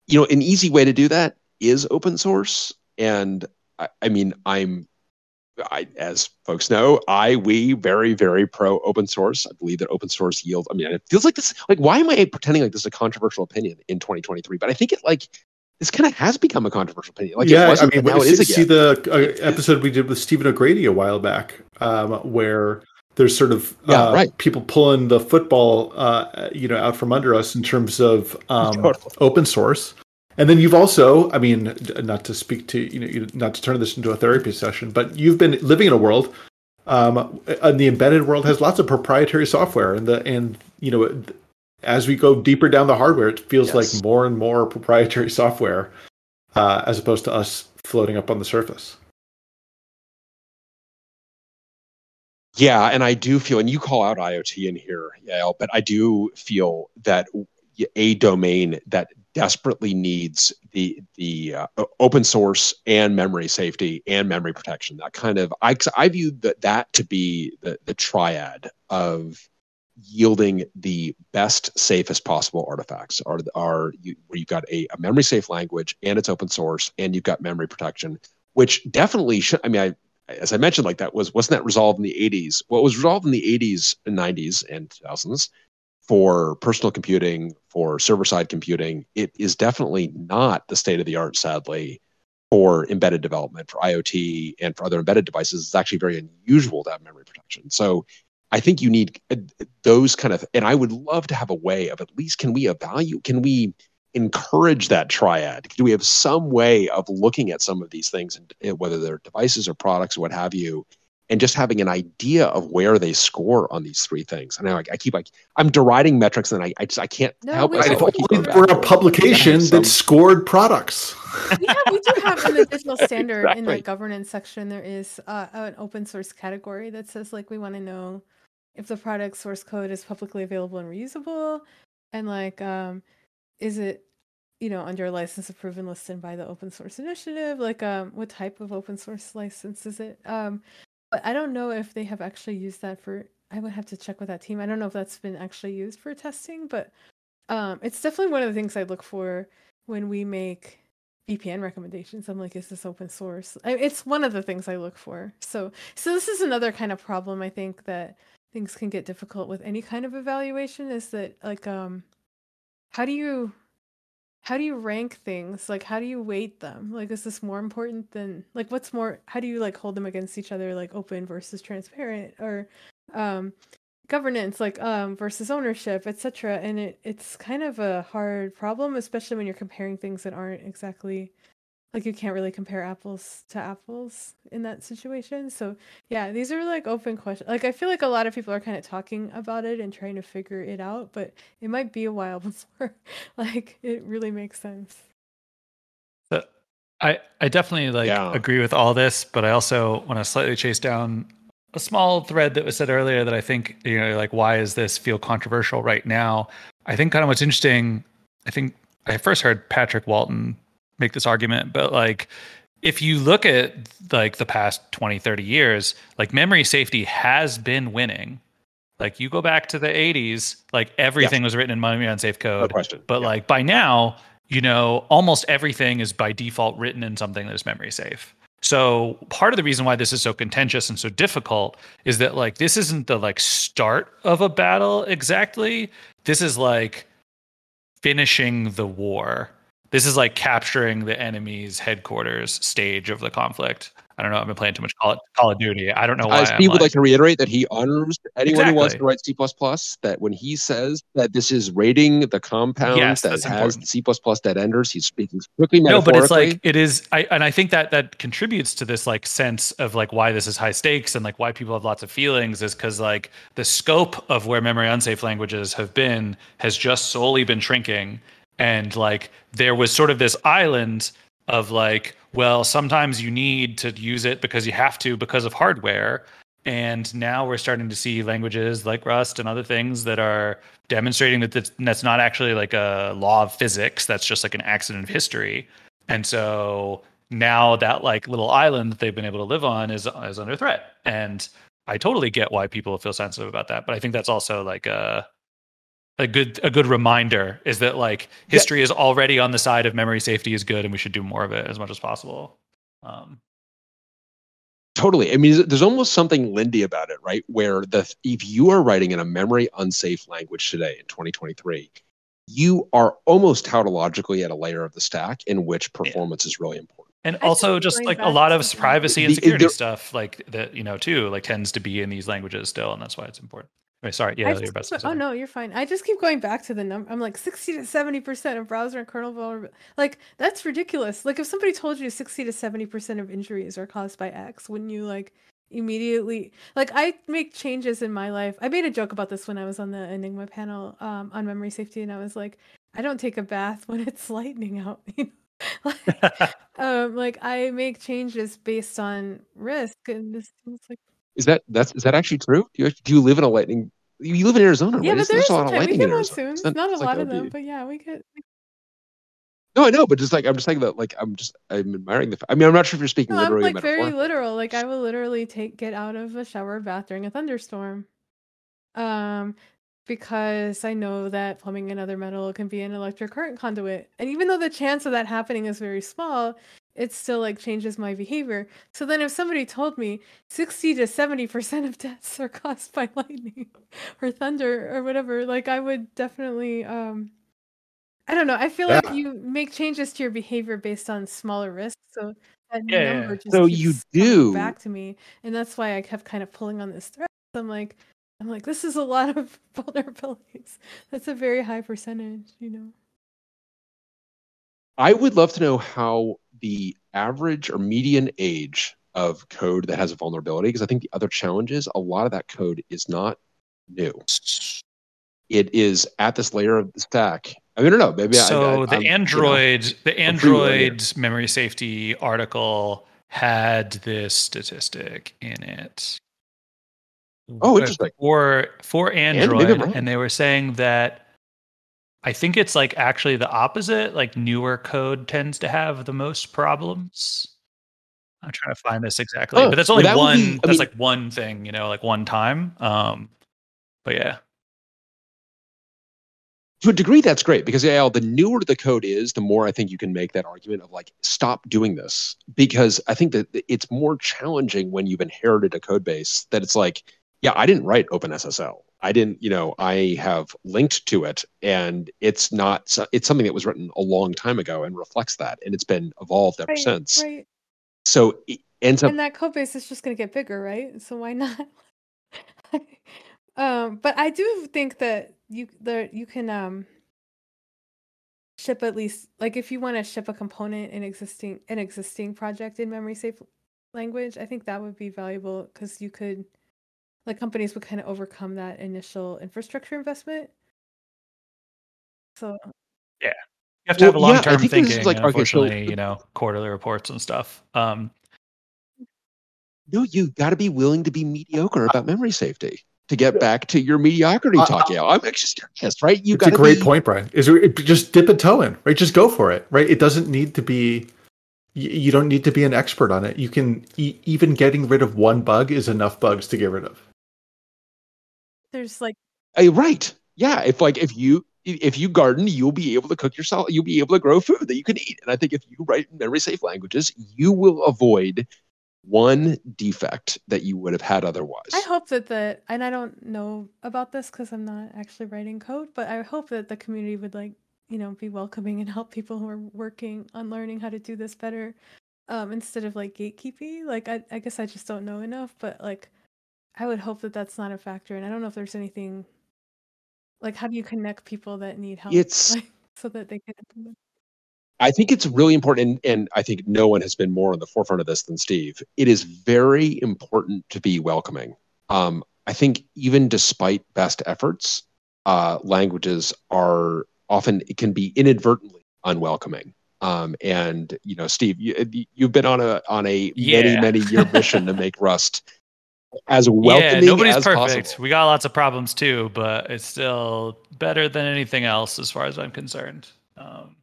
You know, an easy way to do that is open source, and I, I mean, I'm I, as folks know, I we very very pro open source. I believe that open source yield. I mean, it feels like this. Like, why am I pretending like this is a controversial opinion in 2023? But I think it like this kind of has become a controversial opinion. Like, yeah, I mean, now it see, is see the uh, episode we did with Stephen O'Grady a while back, um, where there's sort of Yeah, uh, right. people pulling the football, uh, you know, out from under us in terms of um, open source. And then you've also, I mean, not to speak to you know, not to turn this into a therapy session, but you've been living in a world, um, and the embedded world has lots of proprietary software, and the and you know, as we go deeper down the hardware, it feels Yes. like more and more proprietary software, uh, as opposed to us floating up on the surface. Yeah, and I do feel, and you call out IoT in here, Yael, but I do feel that a domain that desperately needs the the uh, open source and memory safety and memory protection. That kind of I I view that that to be the the triad of yielding the best safest possible artifacts are are you, where you've got a, a memory safe language and it's open source and you've got memory protection which definitely should i mean i as I mentioned, like that was wasn't that resolved in the 80s? What was resolved in the 80s and 90s and 2000s for personal computing, for server side computing, it is definitely not the state of the art, sadly, for embedded development, for IoT, and for other embedded devices. It's actually very unusual to have memory protection. So I think you need uh, those kind of, and I would love to have a way of at least can we evaluate, can we encourage that triad? Do we have some way of looking at some of these things, and whether they're devices or products or what have you, and just having an idea of where they score on these three things? And I, I keep like I'm deriding metrics, and I I, just, I can't No, help we- myself. If I keep only going there were back a publication that scored products. yeah, we do have an additional digital standard in the governance section. There is uh, an open source category that says like we want to know if the product source code is publicly available and reusable, and like um, is it you know under a license approved and listed by the open source initiative? Like um, what type of open source license is it? Um, but I don't know if they have actually used that for. I would have to check with that team. I don't know if that's been actually used for testing, but um, it's definitely one of the things I look for when we make VPN recommendations. I'm like, is this open source? I, it's one of the things I look for. So, so this is another kind of problem I think that things can get difficult with any kind of evaluation is that like um how do you how do you rank things? Like how do you weight them? Like is this more important than like what's more how do you like hold them against each other like open versus transparent or um governance like um versus ownership etc and it it's kind of a hard problem especially when you're comparing things that aren't exactly like you can't really compare apples to apples in that situation. So yeah these are like open questions like i feel like a lot of people are kind of talking about it and trying to figure it out but it might be a while before like it really makes sense. But i i definitely like Yeah. agree with all this but i also want to slightly chase down a small thread that was said earlier that i think you know like why is this feel controversial right now? I think kind of what's interesting i think i first heard patrick walton make this argument but like if you look at like the past 20 30 years like memory safety has been winning. Like you go back to the 80s like everything was written in memory unsafe No code question. but Yeah. like by now you know almost everything is by default written in something that is memory safe. So part of the reason why this is so contentious and so difficult is that like this isn't the like start of a battle exactly. This is like finishing the war this is like capturing the enemy's headquarters stage of the conflict i don't know i've been playing too much call, call of duty i don't know why Steve would like- to reiterate that he honors anyone who wants to write C++. That when he says that this is raiding the compound Yes, that has important. C++ dead enders, he's speaking strictly no but it's like it is i and i think that that contributes to this like sense of like why this is high stakes and like why people have lots of feelings is because like the scope of where memory unsafe languages have been has just solely been shrinking and like there was sort of this island of like well sometimes you need to use it because you have to because of hardware. And now we're starting to see languages like rust and other things that are demonstrating that that's, not actually like a law of physics. That's just like an accident of history. And so now that like little island that they've been able to live on is is under threat. And i totally get why people feel sensitive about that but i think that's also like a a good a good reminder is that like history is already on the side of memory safety is good and we should do more of it as much as possible um Totally. I mean, there's almost something Lindy about it, right? Where the if you are writing in a memory unsafe language today in 2023, you are almost tautologically at a layer of the stack in which performance is really important. and I also just like a lot of privacy and The- security there- stuff like that you know too like tends to be in these languages still and that's why it's important Anyway, sorry yeah just about to oh no, you're fine. I just keep going back to the number. I'm like 60 to 70 percent of browser and kernel vulnerability. Like that's ridiculous. Like if somebody told you 60 to 70 percent of injuries are caused by X, wouldn't you like immediately? Like I make changes in my life. I made a joke about this when I was on the Enigma panel um, on memory safety, and I was like, I don't take a bath when it's lightning out. You know? like, um, like I make changes based on risk, and this seems like. Is that that's is that actually true? Do you do you live in a lightning? You live in Arizona, Yeah, right? but there's a lot of lightning in Arizona? monsoons. Isn't that- Not a it's like lot that of them, be- but yeah, we get. No, I know, but just like I'm just saying that like I'm just I'm admiring the. I mean, I'm not sure if you're speaking No, I'm like very literal. Like I will literally take get out of a shower bath during a thunderstorm. Um because I know that plumbing and other metal can be an electric current conduit. And even though the chance of that happening is very small, it still like changes my behavior. So then if somebody told me 60 to 70% of deaths are caused by lightning or thunder or whatever, like I would definitely um I don't know. I feel Yeah. like you make changes to your behavior based on smaller risks. So that Yeah, number just So you do- back to me, and that's why I kept kind of pulling on this thread. I'm like, I'm like, this is a lot of vulnerabilities. That's a very high percentage, you know. I would love to know how the average or median age of code that has a vulnerability, because I think the other challenge is a lot of that code is not new. It is at this layer of the stack. I mean, I don't know. Maybe I- so I, the I'm, you know, android the free will here. android memory safety article had this statistic in it Oh, interesting. for for android wrong. and they were saying that i think it's like actually the opposite like newer code tends to have the most problems i'm trying to find this exactly Oh, but that's well, only that one be- that's mean- like one thing you know like one time um but yeah to a degree, that's great because yeah, the newer the code is, the more I think you can make that argument of like, stop doing this. Because I think that it's more challenging when you've inherited a code base that it's like yeah, I didn't write OpenSSL. I didn't, you know, I have linked to it and it's not, it's something that was written a long time ago and reflects that. And it's been evolved ever Right, since. right. So it ends up, and that code base is just going to get bigger, right? So why not? um, but I do think that you there you can um ship at least like if you want to ship a component in existing an existing project in memory safe language, I think that would be valuable because you could like companies would kind of overcome that initial infrastructure investment. So yeah, You have to have a Well, yeah, I long term think this is thinking. like- and okay, so- unfortunately, you know, quarterly reports and stuff. Um, no, you got to be willing to be mediocre about memory safety to get back to your mediocrity Uh, talk. Yeah, I'm actually serious, right? You got a great point, Bryan. Is it, just dip a toe in, right? Just go for it, right? It doesn't need to be. You, you don't need to be an expert on it. You can e- even getting rid of one bug is enough bugs to get rid of. There's like Uh, right. Yeah. If like if you if you garden, you'll be able to cook yourself. You'll be able to grow food that you can eat. And I think if you write in memory safe languages, you will avoid one defect that you would have had otherwise. I hope that the and I don't know about this because I'm not actually writing code, but I hope that the community would like you know be welcoming and help people who are working on learning how to do this better, um, instead of like gatekeeping. Like I, I guess I just don't know enough, but like I would hope that that's not a factor. And I don't know if there's anything like how do you connect people that need help, It's- like, so that they can. I think it's really important, and, and I think no one has been more on the forefront of this than Steve. It is very important to be welcoming. Um, I think even despite best efforts, uh, languages are often it can be inadvertently unwelcoming. Um, and you know, Steve, you, you've been on a on a many many year mission to make Rust as yeah, welcoming nobody's as perfect. possible. We got lots of problems too, but it's still better than anything else as far as I'm concerned. Um,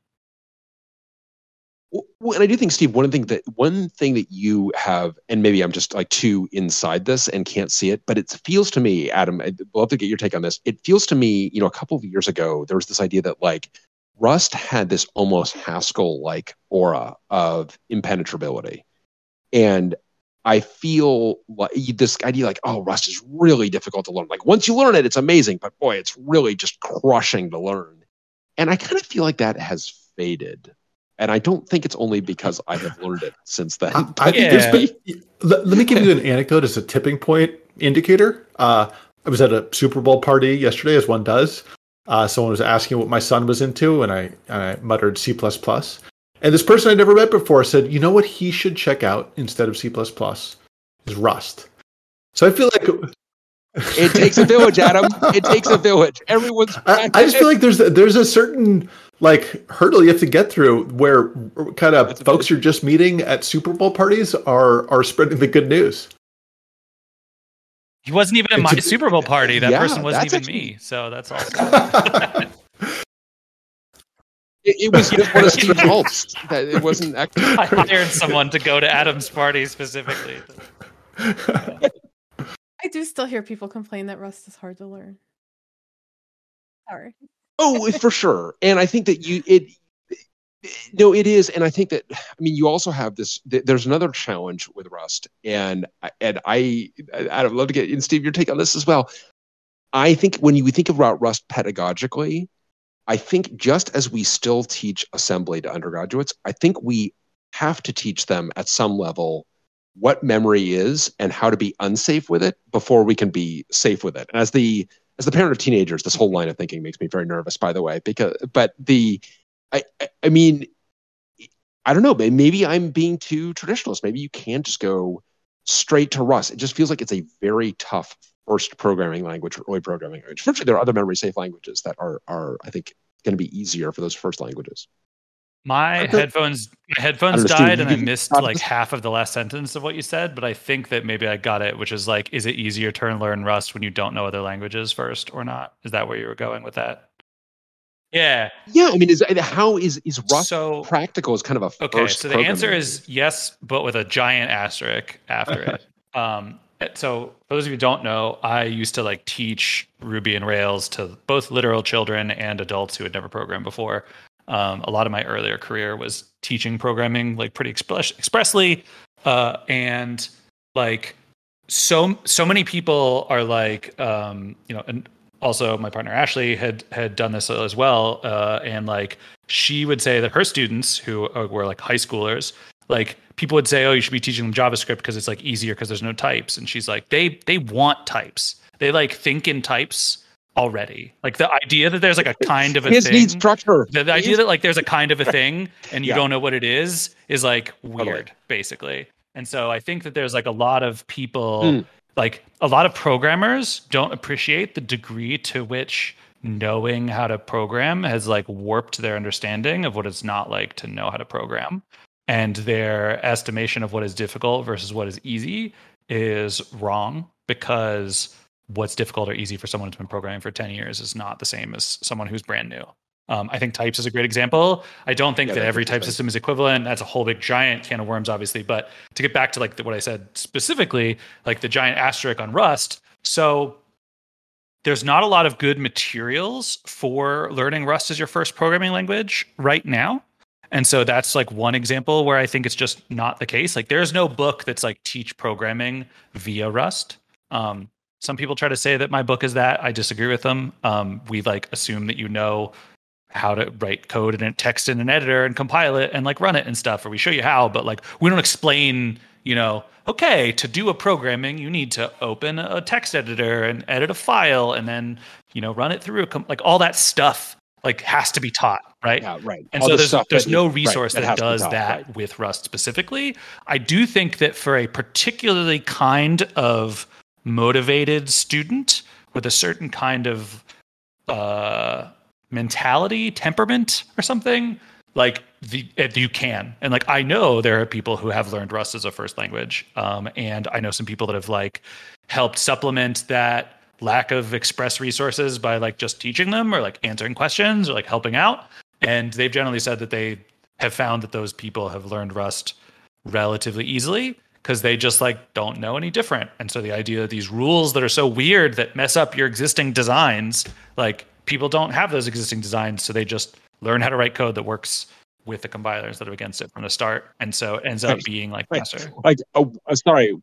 Well, and I do think, Steve, one thing that one thing that you have, and maybe I'm just like too inside this and can't see it, but it feels to me, Adam, I'd love to get your take on this. It feels to me, you know, a couple of years ago, there was this idea that like Rust had this almost Haskell like aura of impenetrability. And I feel like this idea like, oh, Rust is really difficult to learn. Like once you learn it, it's amazing, but boy, it's really just crushing to learn. And I kind of feel like that has faded and I don't think it's only because I have learned it since then. I, I Yeah. been, let, let me give you an anecdote as a tipping point indicator. Uh, I was at a Super Bowl party yesterday, as one does. Uh, someone was asking what my son was into, and I, and I muttered C. And this person I'd never met before said, you know what he should check out instead of C is Rust. So I feel like it takes a village, Adam. It takes a village. Everyone's. I, I just feel like there's there's a certain like hurdle you have to get through where kind of That's a folks you're just meeting at Super Bowl parties are are spreading the good news. he wasn't even at my a- Super Bowl party. That Yeah, person wasn't even actually- me. So that's also. it, it was just one of Steve Holtz. That it wasn't. Actually, I hired someone to go to Adam's party specifically. I do still hear people complain that Rust is hard to learn. Sorry. oh, for sure. And I think that you it. No, it is, and I think that I mean you also have this. th- There's another challenge with Rust, and and I I'd love to get in Steve your take on this as well. I think when you think about Rust pedagogically, I think just as we still teach assembly to undergraduates, I think we have to teach them at some level what memory is and how to be unsafe with it before we can be safe with it. And as the as the parent of teenagers, this whole line of thinking makes me very nervous, by the way, because but the I I, mean I don't know, maybe I'm being too traditionalist. Maybe you can't just go straight to Rust. It just feels like it's a very tough first programming language or early programming language. Fortunately, there are other memory safe languages that are are I think going to be easier for those first languages. My headphones my headphones died and I missed like half of the last sentence of what you said, but I think that maybe I got it, which is like, is it easier to learn Rust when you don't know other languages first or not? Is that where you were going with that? Yeah. Yeah, I mean, is how is is Rust So practical? Is kind of a okay, so the answer is yes, but with a giant asterisk after it. Um, so for those of you who don't know, I used to like teach Ruby and Rails to both literal children and adults who had never programmed before. Um, a lot of my earlier career was teaching programming like pretty express- expressly, uh, and like so so many people are like um you know and also my partner ashley had had done this as well uh and like she would say that her students who uh, were like high schoolers like people would say oh you should be teaching them javascript because it's like easier because there's no types and she's like they they want types they like think in types already like the idea that there's like a kind of a Kids thing need structure. the, the idea that like there's a kind of a thing and you Yeah. don't know what it is is like weird Totally. basically and so i think that there's like a lot of people Hmm. like a lot of programmers don't appreciate the degree to which knowing how to program has like warped their understanding of what it's not like to know how to program and their estimation of what is difficult versus what is easy is wrong because what's difficult or easy for someone who's been programming for 10 years is not the same as someone who's brand new um, I think types is a great example. I don't think Yeah, that every type interesting. system is equivalent. That's a whole big giant can of worms, obviously. But to get back to like the, what I said specifically, like the giant asterisk on Rust. So there's not a lot of good materials for learning Rust as your first programming language right now. And so that's like one example where I think it's just not the case. Like there's no book that's like teach programming via Rust. Um, some people try to say that my book is that. I disagree with them. Um, we like assume that you know how to write code and text in an editor and compile it and like run it and stuff, or we show you how, but like we don't explain, you know, okay, to do a programming, you need to open a text editor and edit a file and then, you know, run it through like all that stuff like has to be taught, right? Yeah, right. And All so the there's there's no you- right, resource that, has to be does taught, that right. with Rust specifically. I do think that for a particularly kind of motivated student with a certain kind of uh, mentality, temperament, or something, like the you can. And like I know there are people who have learned Rust as a first language, um, and I know some people that have like helped supplement that lack of express resources by like just teaching them or like answering questions or like helping out. And they've generally said that they have found that those people have learned Rust relatively easily because they just like don't know any different. And so the idea that these rules that are so weird that mess up your existing designs, like people don't have those existing designs, so they just learn how to write code that works with the compiler instead of against it from the start. And so it ends up being like faster. Like, oh, uh, sorry.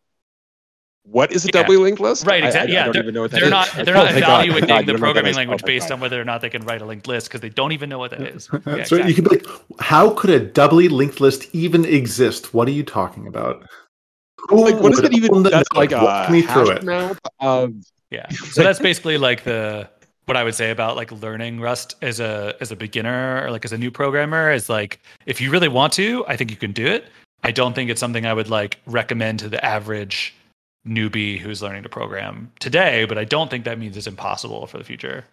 What is a Yeah. doubly linked list? Right, I- I- exactly. I, Yeah, don't they're, even know what that they're is. not they're oh, not thank evaluating thank God, the you don't know what that programming language Oh, based thank on whether or not they can write a linked list because they don't even know what that is. Yeah, so exactly. you could be like, how could a doubly linked list even exist? What are you talking about? God. Like, what is Who that even? own the That's like node? a Walk me through it. map of Yeah. So that's basically like the what I would say about like learning Rust as a as a beginner or like as a new programmer is like if you really want to, I think you can do it. I don't think it's something I would like recommend to the average newbie who's learning to program today, but I don't think that means it's impossible for the future.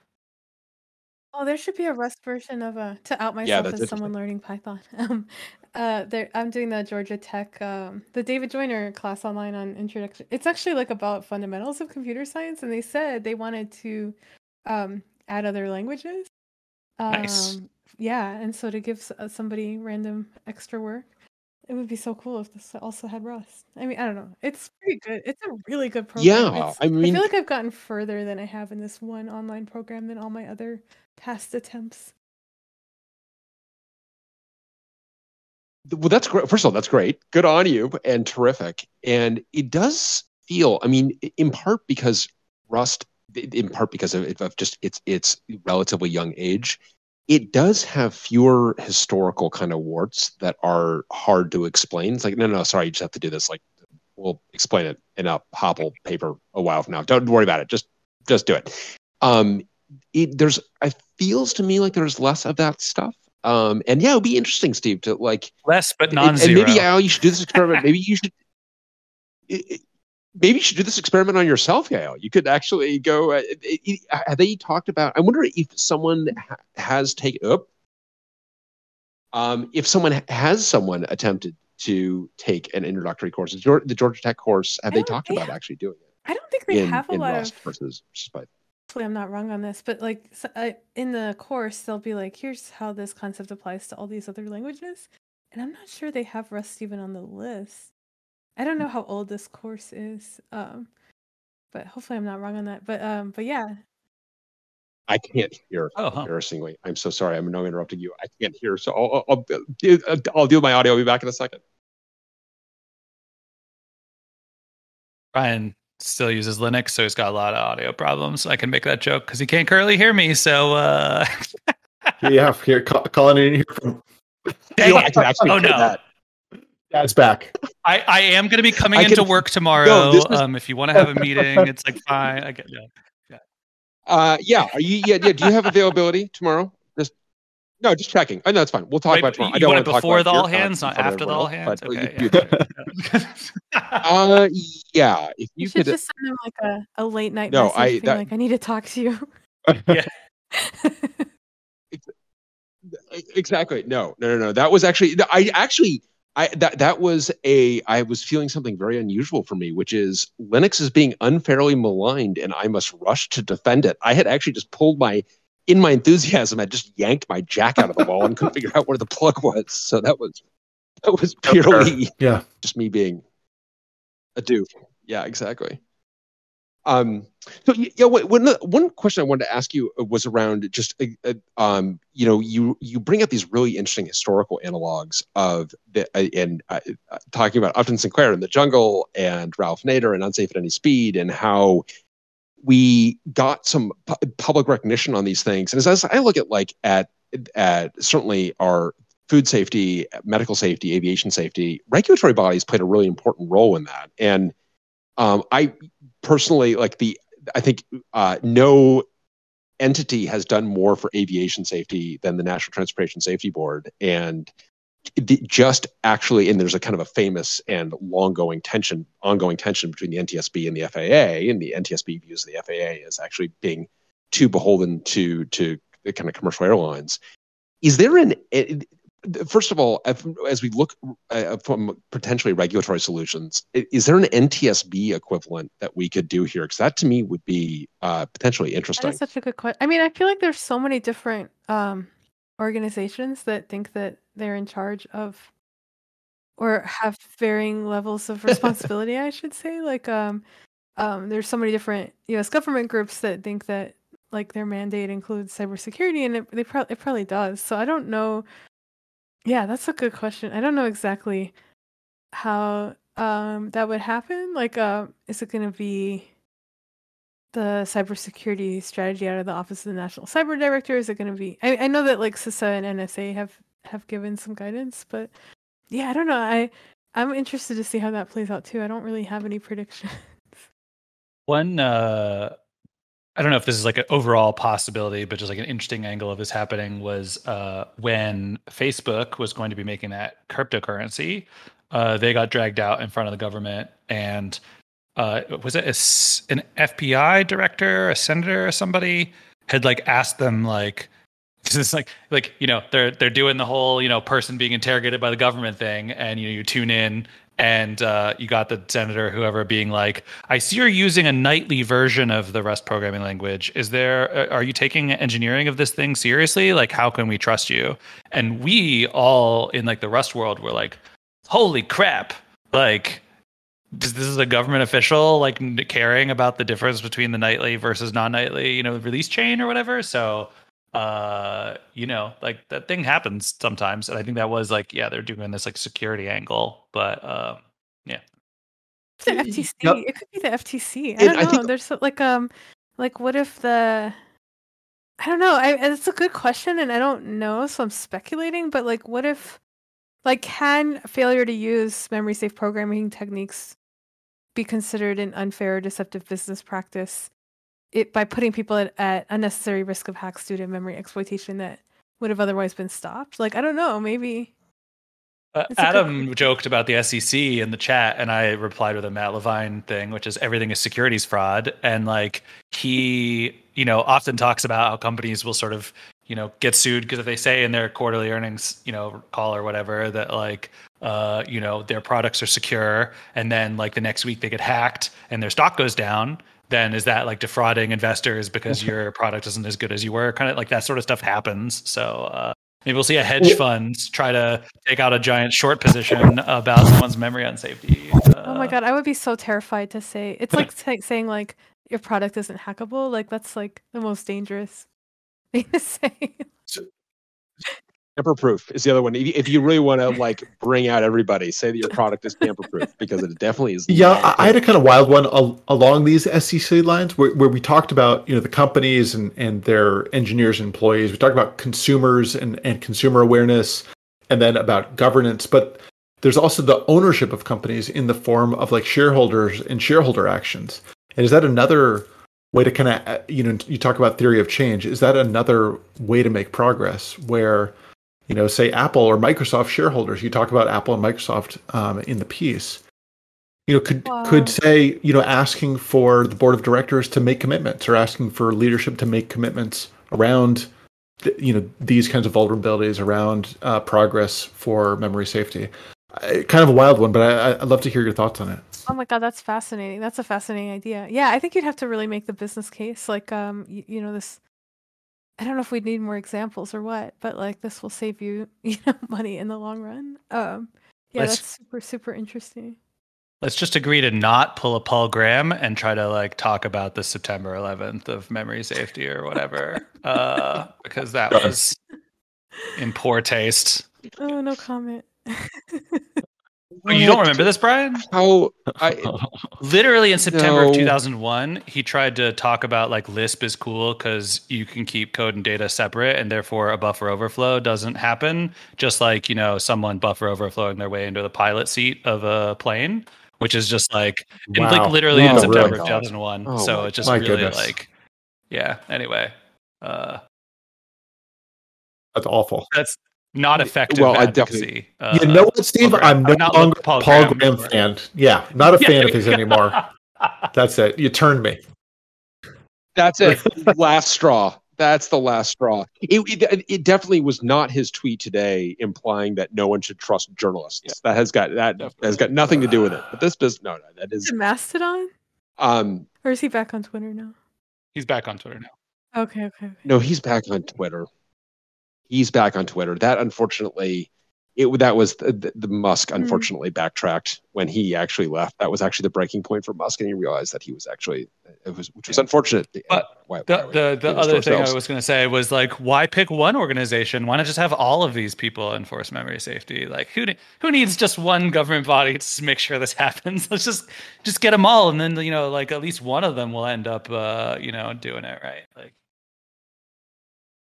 Oh, there should be a Rust version of a to out myself that's as someone learning Python. Um, uh, there I'm doing the Georgia Tech, um, the David Joyner class online on introduction. It's actually like about fundamentals of computer science, and they said they wanted to um, add other languages. Um, Nice. Yeah, and so to give uh, somebody random extra work, it would be so cool if this also had Rust. I mean, I don't know. It's pretty good. It's a really good program. Yeah, It's- I mean- I feel like I've gotten further than I have in this one online program than all my other past attempts. well that's great first of all that's great good on you and terrific and it does feel i mean in part because rust in part because of, of just its its relatively young age it does have fewer historical kind of warts that are hard to explain it's like no no sorry you just have to do this like we'll explain it in a HOPL paper a while from now don't worry about it just just do it um it there's it feels to me like there's less of that stuff um and yeah it would be interesting steve to like Less but non-zero. And maybe Yael, you should do this experiment. maybe you should. it- Maybe you should do this experiment on yourself, Yael. You could actually go. Uh, have they talked about? I wonder if someone has taken. Oh, um, if someone has someone attempted to take an introductory course, the Georgia Tech course, have they talked about ha- actually doing it I don't think they in, have a lot Rust of. versus, Python? Hopefully, I'm not wrong on this, but like s uh in the course, they'll be like, "Here's how this concept applies to all these other languages," and I'm not sure they have Rust even on the list. I don't know how old this course is, um, but hopefully, I'm not wrong on that. But um, but yeah, I can't hear. Oh, huh. Embarrassingly, I'm so sorry. I'm no interrupting you. I can't hear. So I'll, I'll, I'll, I'll deal with my audio. I'll be back in a second. Bryan, still uses Linux, so he's got a lot of audio problems. I can make that joke because he can't currently hear me. So uh yeah, here call, calling in here from. You know, I can actually Oh, do no. that. Dad's back. I, I am going to be coming I into can- work tomorrow. No, is- um, if you want to have a meeting, it's like fine. I get yeah. Uh, yeah. Are you? Yeah, yeah. Do you have availability tomorrow? Just no, just checking. I know it's fine. We'll talk Wait, about it tomorrow. you I don't want want it to before the all hands, uh, not in front of after the all hands. but Okay. you- yeah. Uh, yeah. If You, you should could, just send him like a, a late night No, message I- being that- like, I need to talk to you. Yeah. exactly. No, no, no, no. That was actually. I actually. I that that was a. I was feeling something very unusual for me, which is Linux is being unfairly maligned, and I must rush to defend it. I had actually just pulled my. In my enthusiasm, I just yanked my jack out of the wall and couldn't figure out where the plug was. So that was that was purely Yeah. just me being a doof. Yeah, exactly. Um, so yeah, one question I wanted to ask you uh, was around just uh, uh, um, you know, you you bring up these really interesting historical analogs of the uh, and uh, talking about Upton Sinclair in the Jungle and Ralph Nader and Unsafe at Any Speed and how we got some pu- public recognition on these things. And as, as I look at like at at certainly our food safety, medical safety, aviation safety, regulatory bodies played a really important role in that. And um, I personally like the, I think uh, no entity has done more for aviation safety than the National Transportation Safety Board. And just actually, and there's a kind of a famous and long going tension, ongoing tension between the NTSB and the FAA. And the NTSB views of the FAA as actually being too beholden to to the kind of commercial airlines. Is there an first of all, as we look uh, from potentially regulatory solutions, is there an NTSB equivalent that we could do here? Because that to me would be uh, potentially interesting. is such a good question. I mean, I feel like there's so many different um, organizations that think that they're in charge of or have varying levels of responsibility, I should say. Like, um, um, there's so many different U.S. government groups that think that like their mandate includes cybersecurity, and it they pro- it probably does. So I don't know. Yeah, that's a good question. I don't know exactly how um that would happen. Like, uh, is it going to be the cybersecurity strategy out of the Office of the National Cyber Director? Is it going to be? I, I know that like CISA and NSA have have given some guidance, but yeah, I don't know. I I'm interested to see how that plays out too. I don't really have any predictions. One, uh, I don't know if this is like an overall possibility, but just like an interesting angle of this happening was uh, when Facebook was going to be making that cryptocurrency, uh, they got dragged out in front of the government and uh, was it a an FBI director, a senator, or somebody had like asked them like, it's like like you know they're they're doing the whole you know person being interrogated by the government thing, and you know you tune in and uh, you got the senator whoever being like, I see you're using a nightly version of the Rust programming language. Is there uh, are you taking engineering of this thing seriously? Like how can we trust you? And we all in like the Rust world were like, holy crap! Like this this is a government official like caring about the difference between the nightly versus non-nightly, you know, release chain or whatever. So uh you know like that thing happens sometimes and i think that was like yeah they're doing this like security angle but um the FTC. yep. It could be the FTC. I And don't I know. think- There's like um like what if the I don't know. I it's a good question and I don't know, so I'm speculating, but like what if like can failure to use memory safe programming techniques be considered an unfair or deceptive business practice it by putting people at, at unnecessary risk of hacks due to memory exploitation that would have otherwise been stopped? Like I don't know, maybe Uh, It's a good Adam joked about the SEC in the chat, and I replied with a Matt Levine thing, which is everything is securities fraud. And like he, you know, often talks about how companies will sort of, you know, get sued because if they say in their quarterly earnings, you know, call or whatever that like, uh, you know, their products are secure, and then like the next week they get hacked and their stock goes down. Then is that like defrauding investors because your product isn't as good as you were? Kind of like that sort of stuff happens. So uh, Maybe we'll see a hedge fund try to take out a giant short position about someone's memory on safety. Oh my Uh, god, I would be so terrified to say. It's like say, saying like your product isn't hackable. Like that's like the most dangerous thing to say. Tamper proof is the other one. If, you really want to like bring out everybody, say that your product is tamper proof because it definitely is. Yeah, I, I had a kind of wild one al- along these SEC lines where, where we talked about you know the companies and, and their engineers and employees. We talked about consumers and, and consumer awareness, and then about governance. But there's also the ownership of companies in the form of like shareholders and shareholder actions. And is that another way to kind of uh, you know you talk about theory of change? Is that another way to make progress where you know, say Apple or Microsoft shareholders. You talk about Apple and Microsoft um, in the piece. You know, could wow. could say you know asking for the board of directors to make commitments or asking for leadership to make commitments around you know these kinds of vulnerabilities around uh, progress for memory safety. kind of a wild one, but I, I'd love to hear your thoughts on it. Oh my god, that's fascinating. That's a fascinating idea. Yeah, I think you'd have to really make the business case. Like, um, you, you know, this I don't know if we'd need more examples or what, but like this will save you, you know, money in the long run. Um, yeah, let's, that's super super interesting. Let's just agree to not pull a Paul Graham and try to like talk about the September 11th of memory safety or whatever, uh, because that was in poor taste. Oh, no comment. Oh, you don't remember this, Bryan? How I literally in September no. of 2001, he tried to talk about like Lisp is cool because you can keep code and data separate, and therefore a buffer overflow doesn't happen. Just like you know, someone buffer overflowing their way into the pilot seat of a plane, which is just like wow. in, like literally in September really? of 2001. Oh, so it's just really goodness. like, yeah. Anyway, uh, that's awful. That's not effective well, advocacy. I definitely, uh, you know what, Steve? Over, I'm no I'm longer Paul, Paul Graham, Graham fan. Yeah, not a fan of his anymore. That's it. You turned me. That's it. last straw. That's the last straw. It, it, it, definitely was not his tweet today implying that no one should trust journalists. Yeah. That has got that definitely. has got nothing to do with it. But this does no, no that is, is Mastodon. Um, or is he back on Twitter now? He's back on Twitter now. Okay, okay. okay. No, he's back on Twitter he's back on Twitter. That unfortunately, it that was the, the Musk mm-hmm. unfortunately mm. backtracked when he actually left. That was actually the breaking point for Musk, and he realized that he was actually it was which was unfortunate. But why, the why the, the other thing I was going to say was like, why pick one organization? Why not just have all of these people enforce memory safety? Like, who who needs just one government body to make sure this happens? Let's just just get them all, and then you know, like at least one of them will end up, uh, you know, doing it right. Like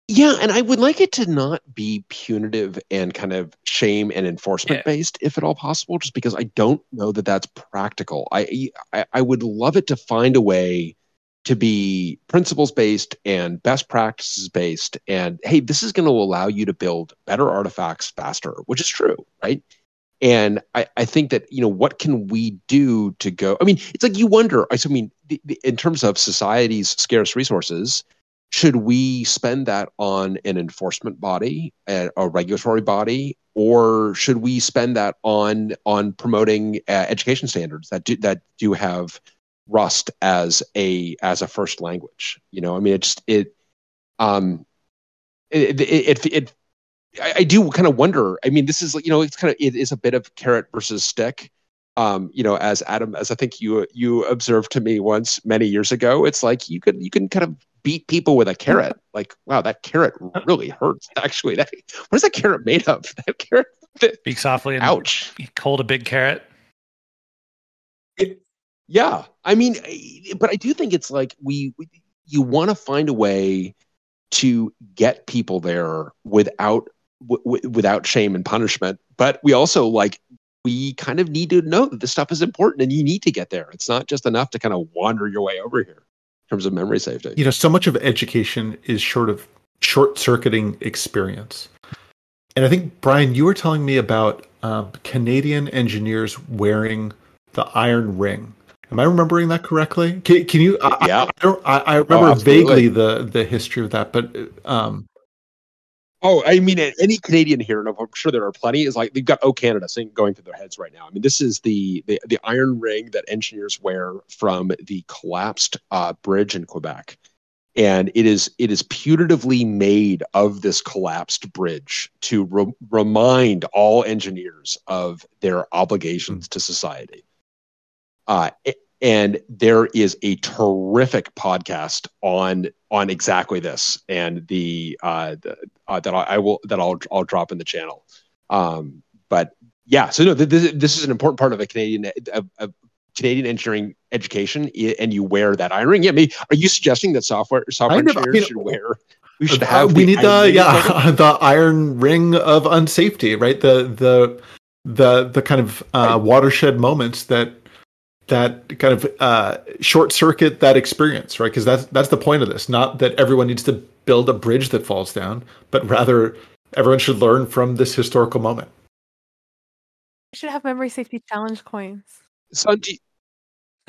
yeah, and I would like it to not be punitive and kind of shame and enforcement yeah. based, if at all possible, just because I don't know that that's practical. I, I, I would love it to find a way to be principles based and best practices based. And hey, this is going to allow you to build better artifacts faster, which is true, right? And I, I think that you know what can we do to go? I mean, it's like you wonder. I mean, the, the, in terms of society's scarce resources should we spend that on an enforcement body a, a regulatory body or should we spend that on on promoting uh, education standards that do that do have rust as a as a first language? You know i mean it's it um it it, it, it I, do kind of wonder i mean this is you know it's kind of it is a bit of carrot versus stick. Um, you know, as Adam, as I think you you observed to me once many years ago, it's like you can you can kind of beat people with a carrot. Like, wow, that carrot really hurts. Actually, that what is that carrot made of? That carrot. Speak softly. And ouch! Hold a big carrot. It, yeah, I mean, but I do think it's like we, we you want to find a way to get people there without w- without shame and punishment. But we also like we kind of need to know that this stuff is important and you need to get there. It's not just enough to kind of wander your way over here terms of memory safety. You know, so much of education is short of short circuiting experience. And I think, Bryan, you were telling me about um, Canadian engineers wearing the iron ring. Am I remembering that correctly? Can, can you? I, yeah, I. I, I remember oh, vaguely the the history of that, but um, Oh, I mean, any Canadian here, and I'm sure there are plenty, is like they've got "Oh Canada" going through their heads right now. I mean, this is the the, the iron ring that engineers wear from the collapsed uh, bridge in Quebec, and it is it is putatively made of this collapsed bridge to re- remind all engineers of their obligations mm. to society. Uh, and there is a terrific podcast on on exactly this and the, uh, the uh, that I, I, will that I'll I'll drop in the channel. Um, but yeah, so no, this, this is an important part of a Canadian of, of Canadian engineering education, and you wear that iron ring. Yeah, maybe, are you suggesting that software software never, engineers should wear? We should uh, have. Uh, we need the yeah the iron ring of unsafety, right? The the the the kind of uh, right. watershed moments that that kind of uh, short circuit that experience, right? Because that's that's the point of this. Not that everyone needs to build a bridge that falls down, but rather everyone should learn from this historical moment. We should have memory safety challenge coins. Sanji.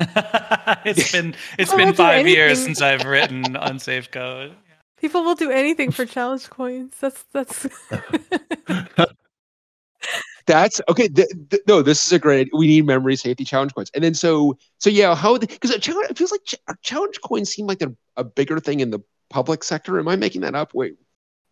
it's been it's been five years since I've written unsafe code. People will do anything for challenge coins. That's that's. That's okay. Th- th- no, this is a great. We need memory safety challenge coins, and then so so yeah. How because it feels like ch- challenge coins seem like they're a bigger thing in the public sector. Am I making that up? Wait,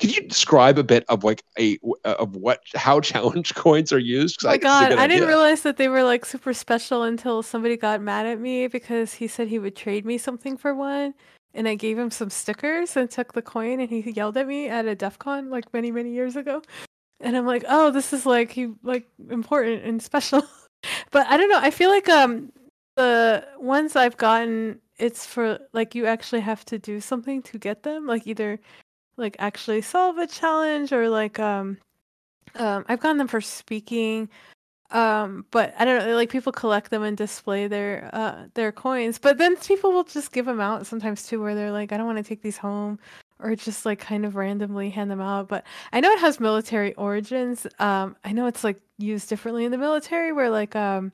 could you describe a bit of like a of what how challenge coins are used? Oh my god, I didn't realize that they were like super special until somebody got mad at me because he said he would trade me something for one, and I gave him some stickers and took the coin, and he yelled at me at a DEF CON like many many years ago and I'm like, oh, this is like he like important and special. but I don't know. I feel like um the ones I've gotten, it's for like you actually have to do something to get them. Like either like actually solve a challenge or like um um I've gotten them for speaking. Um, but I don't know, like people collect them and display their uh their coins. But then people will just give them out sometimes too, where they're like, I don't want to take these home or just like kind of randomly hand them out. But I know it has military origins. Um, I know it's like used differently in the military, where like um,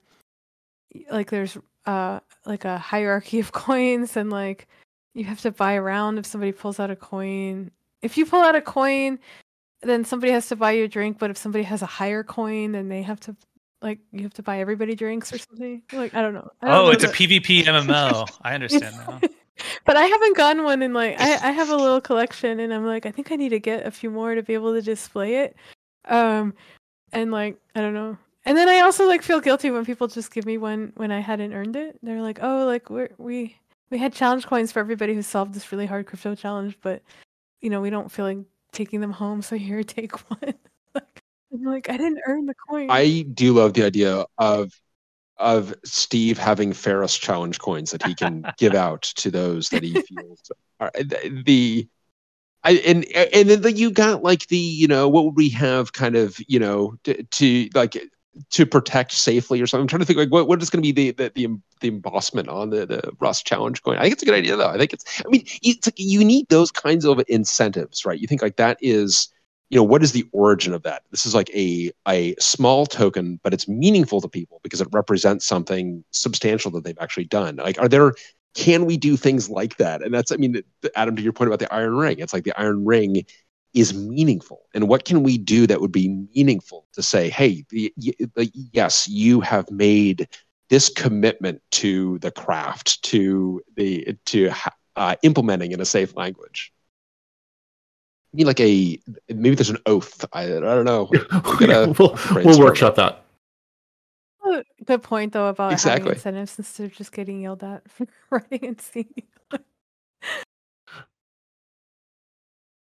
like there's uh like a hierarchy of coins, and like you have to buy around if somebody pulls out a coin. If you pull out a coin, then somebody has to buy you a drink. But if somebody has a higher coin, then they have to like you have to buy everybody drinks or something. Like I don't know. I don't oh, know it's a PvP MMO. I understand now but I haven't gotten one in like I, I have a little collection and I'm like I think I need to get a few more to be able to display it. Um and like I don't know. And then I also like feel guilty when people just give me one when I hadn't earned it. They're like, "Oh, like we we we had challenge coins for everybody who solved this really hard crypto challenge, but you know, we don't feel like taking them home, so here take one." I'm like, I didn't earn the coin. I do love the idea of of Steve having Ferris challenge coins that he can give out to those that he feels are uh, the I, and and then you got like the you know what would we have kind of you know to, to like to protect safely or something. I'm trying to think like what, what is going to be the, the the the embossment on the the Rust challenge coin. I think it's a good idea though. I think it's I mean it's like you need those kinds of incentives, right? You think like that is you know what is the origin of that? This is like a a small token but it's meaningful to people because it represents something substantial that they've actually done. Like are there can we do things like that? And that's i mean adam to your point about the iron ring it's like the iron ring is meaningful. And what can we do that would be meaningful to say hey the, the, yes you have made this commitment to the craft to the to uh, implementing in a safe language need like a maybe there's an oath. I, I don't know. we'll, we'll workshop that. Good point though about exactly. having incentives instead of just getting yelled at for writing and seeing.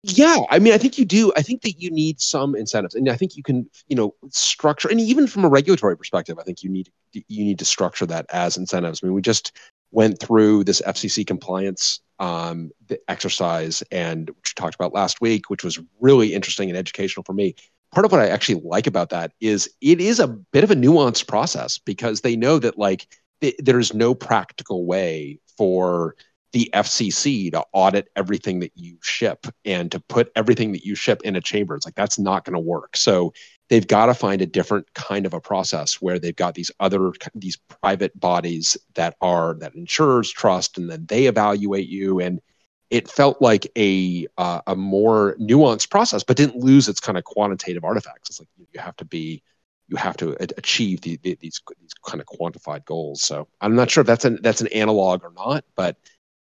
yeah, I mean, I think you do. I think that you need some incentives, and I think you can, you know, structure. And even from a regulatory perspective, I think you need you need to structure that as incentives. I mean, we just went through this FCC compliance um, exercise and which we talked about last week, which was really interesting and educational for me. Part of what I actually like about that is it is a bit of a nuanced process because they know that like th- there's no practical way for the FCC to audit everything that you ship and to put everything that you ship in a chamber. It's like that's not going to work. So they've got to find a different kind of a process where they've got these other these private bodies that are that insurers trust and then they evaluate you. And it felt like a uh, a more nuanced process but didn't lose its kind of quantitative artifacts. It's like you have to be you have to achieve the, the, these these kind of quantified goals. So i'm not sure if that's an that's an analog or not but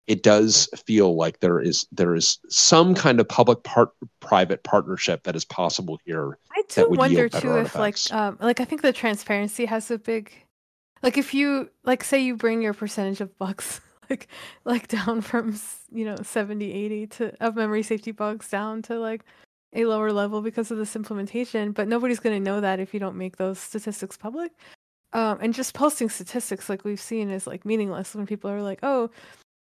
it does feel like there is there is some kind of public part private partnership that is possible here. I do wonder too if like um, like I think the transparency has a big like if you like say you bring your percentage of bugs like like down from you know 70 80 to of memory safety bugs down to like a lower level because of this implementation but nobody's going to know that if you don't make those statistics public um, and just posting statistics like we've seen is like meaningless when people are like oh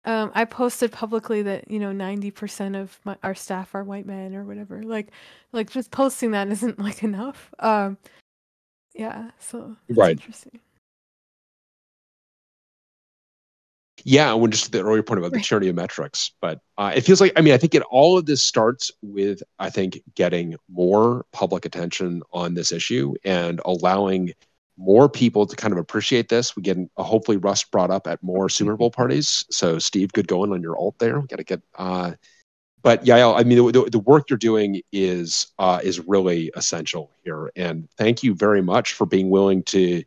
um, i posted publicly that you know 90% of my, our staff are white men or whatever. Like like just posting that isn't like enough. Um, yeah so Right. interesting. Yeah, when just the earlier point about the tyranny of metrics, but uh, it feels like I mean I think it all of this starts with I think getting more public attention on this issue and allowing more people to kind of appreciate this. We get uh, hopefully Rust brought up at more Super Bowl parties. So Steve, good going on your alt there. We got to get. Uh, but yeah, I mean the, the, the work you're doing is uh, is really essential here, and thank you very much for being willing to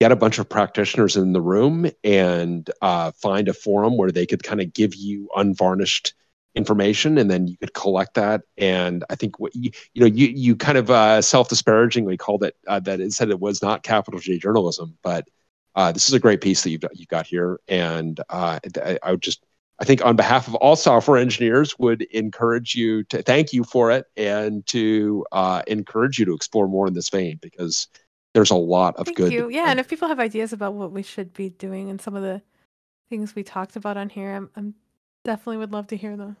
get a bunch of practitioners in the room and uh, find a forum where they could kind of give you unvarnished information and then you could collect that and i think what you, you know you, you kind of uh, self-disparagingly called it uh, that it said it was not capital j journalism but uh, this is a great piece that you've got, you've got here and uh, I, I would just i think on behalf of all software engineers would encourage you to thank you for it and to uh, encourage you to explore more in this vein because there's a lot of Thank good you. Yeah, and if people have ideas about what we should be doing and some of the things we talked about on here, I'm, I'm definitely would love to hear them.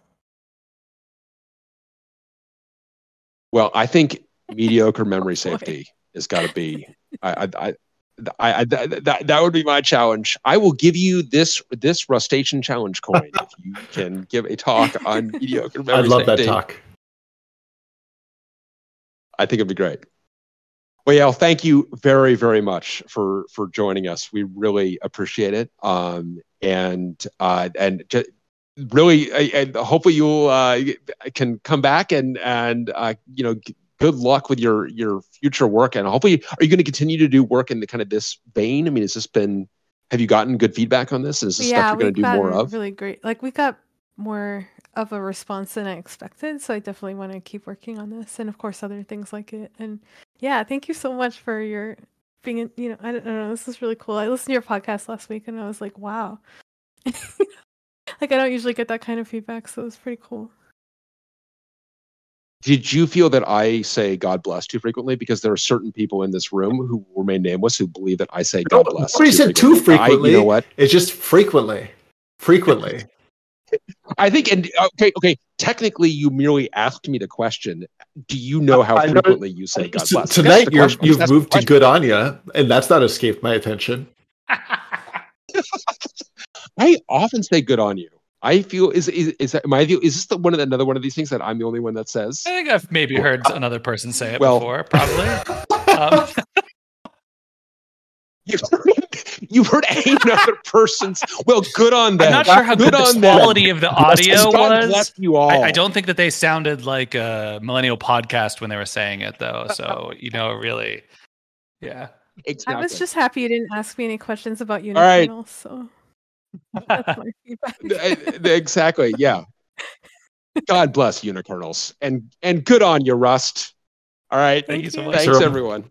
Well, I think mediocre memory boy. safety has got to be. I, I, I, I, I that, that that would be my challenge. I will give you this this Rustacean challenge coin if you can give a talk on mediocre memory safety. I'd love that talk. I think it'd be great. Well, yeah, thank you very, very much for for joining us. We really appreciate it. Um, and uh, and ju- really, and hopefully you'll uh, can come back and and uh, you know, good luck with your your future work. And hopefully, are you going to continue to do work in the kind of this vein? I mean, has this been? Have you gotten good feedback on this? Is this yeah, stuff you're going to do more of? really great. Like we got more of a response than I expected, so I definitely want to keep working on this, and of course other things like it. And yeah, thank you so much for your being. You know, I don't, I don't know. This is really cool. I listened to your podcast last week, and I was like, wow. like I don't usually get that kind of feedback, so it was pretty cool. Did you feel that I say God bless too frequently? Because there are certain people in this room who remain nameless who believe that I say God No, bless. nobody said too I- frequently. you know what? It's just frequently. Frequently. I think, and okay, okay. Technically, you merely asked me the question. Do you know how I know- frequently you say God T- bless? tonight you're, question. you've moved to question. good Anya, and that's not escaped my attention. I often say good on you. I feel is is is that my view? Is this the one of another one of these things that I'm the only one that says? I think I've maybe heard another person say it Well- before, probably. Um, You've heard, you've heard another person's. Well, good on them. I'm not sure how good, the on them. quality of the audio God was. bless you all. I, I don't think that they sounded like a millennial podcast when they were saying it, though. So you know, really, yeah. Exactly. I was just happy you didn't ask me any questions about All right. unikernels, so that's my feedback. Exactly. Yeah. God bless unikernels and and good on you, Rust. All right. Thank you so much. Thanks, Sure. everyone.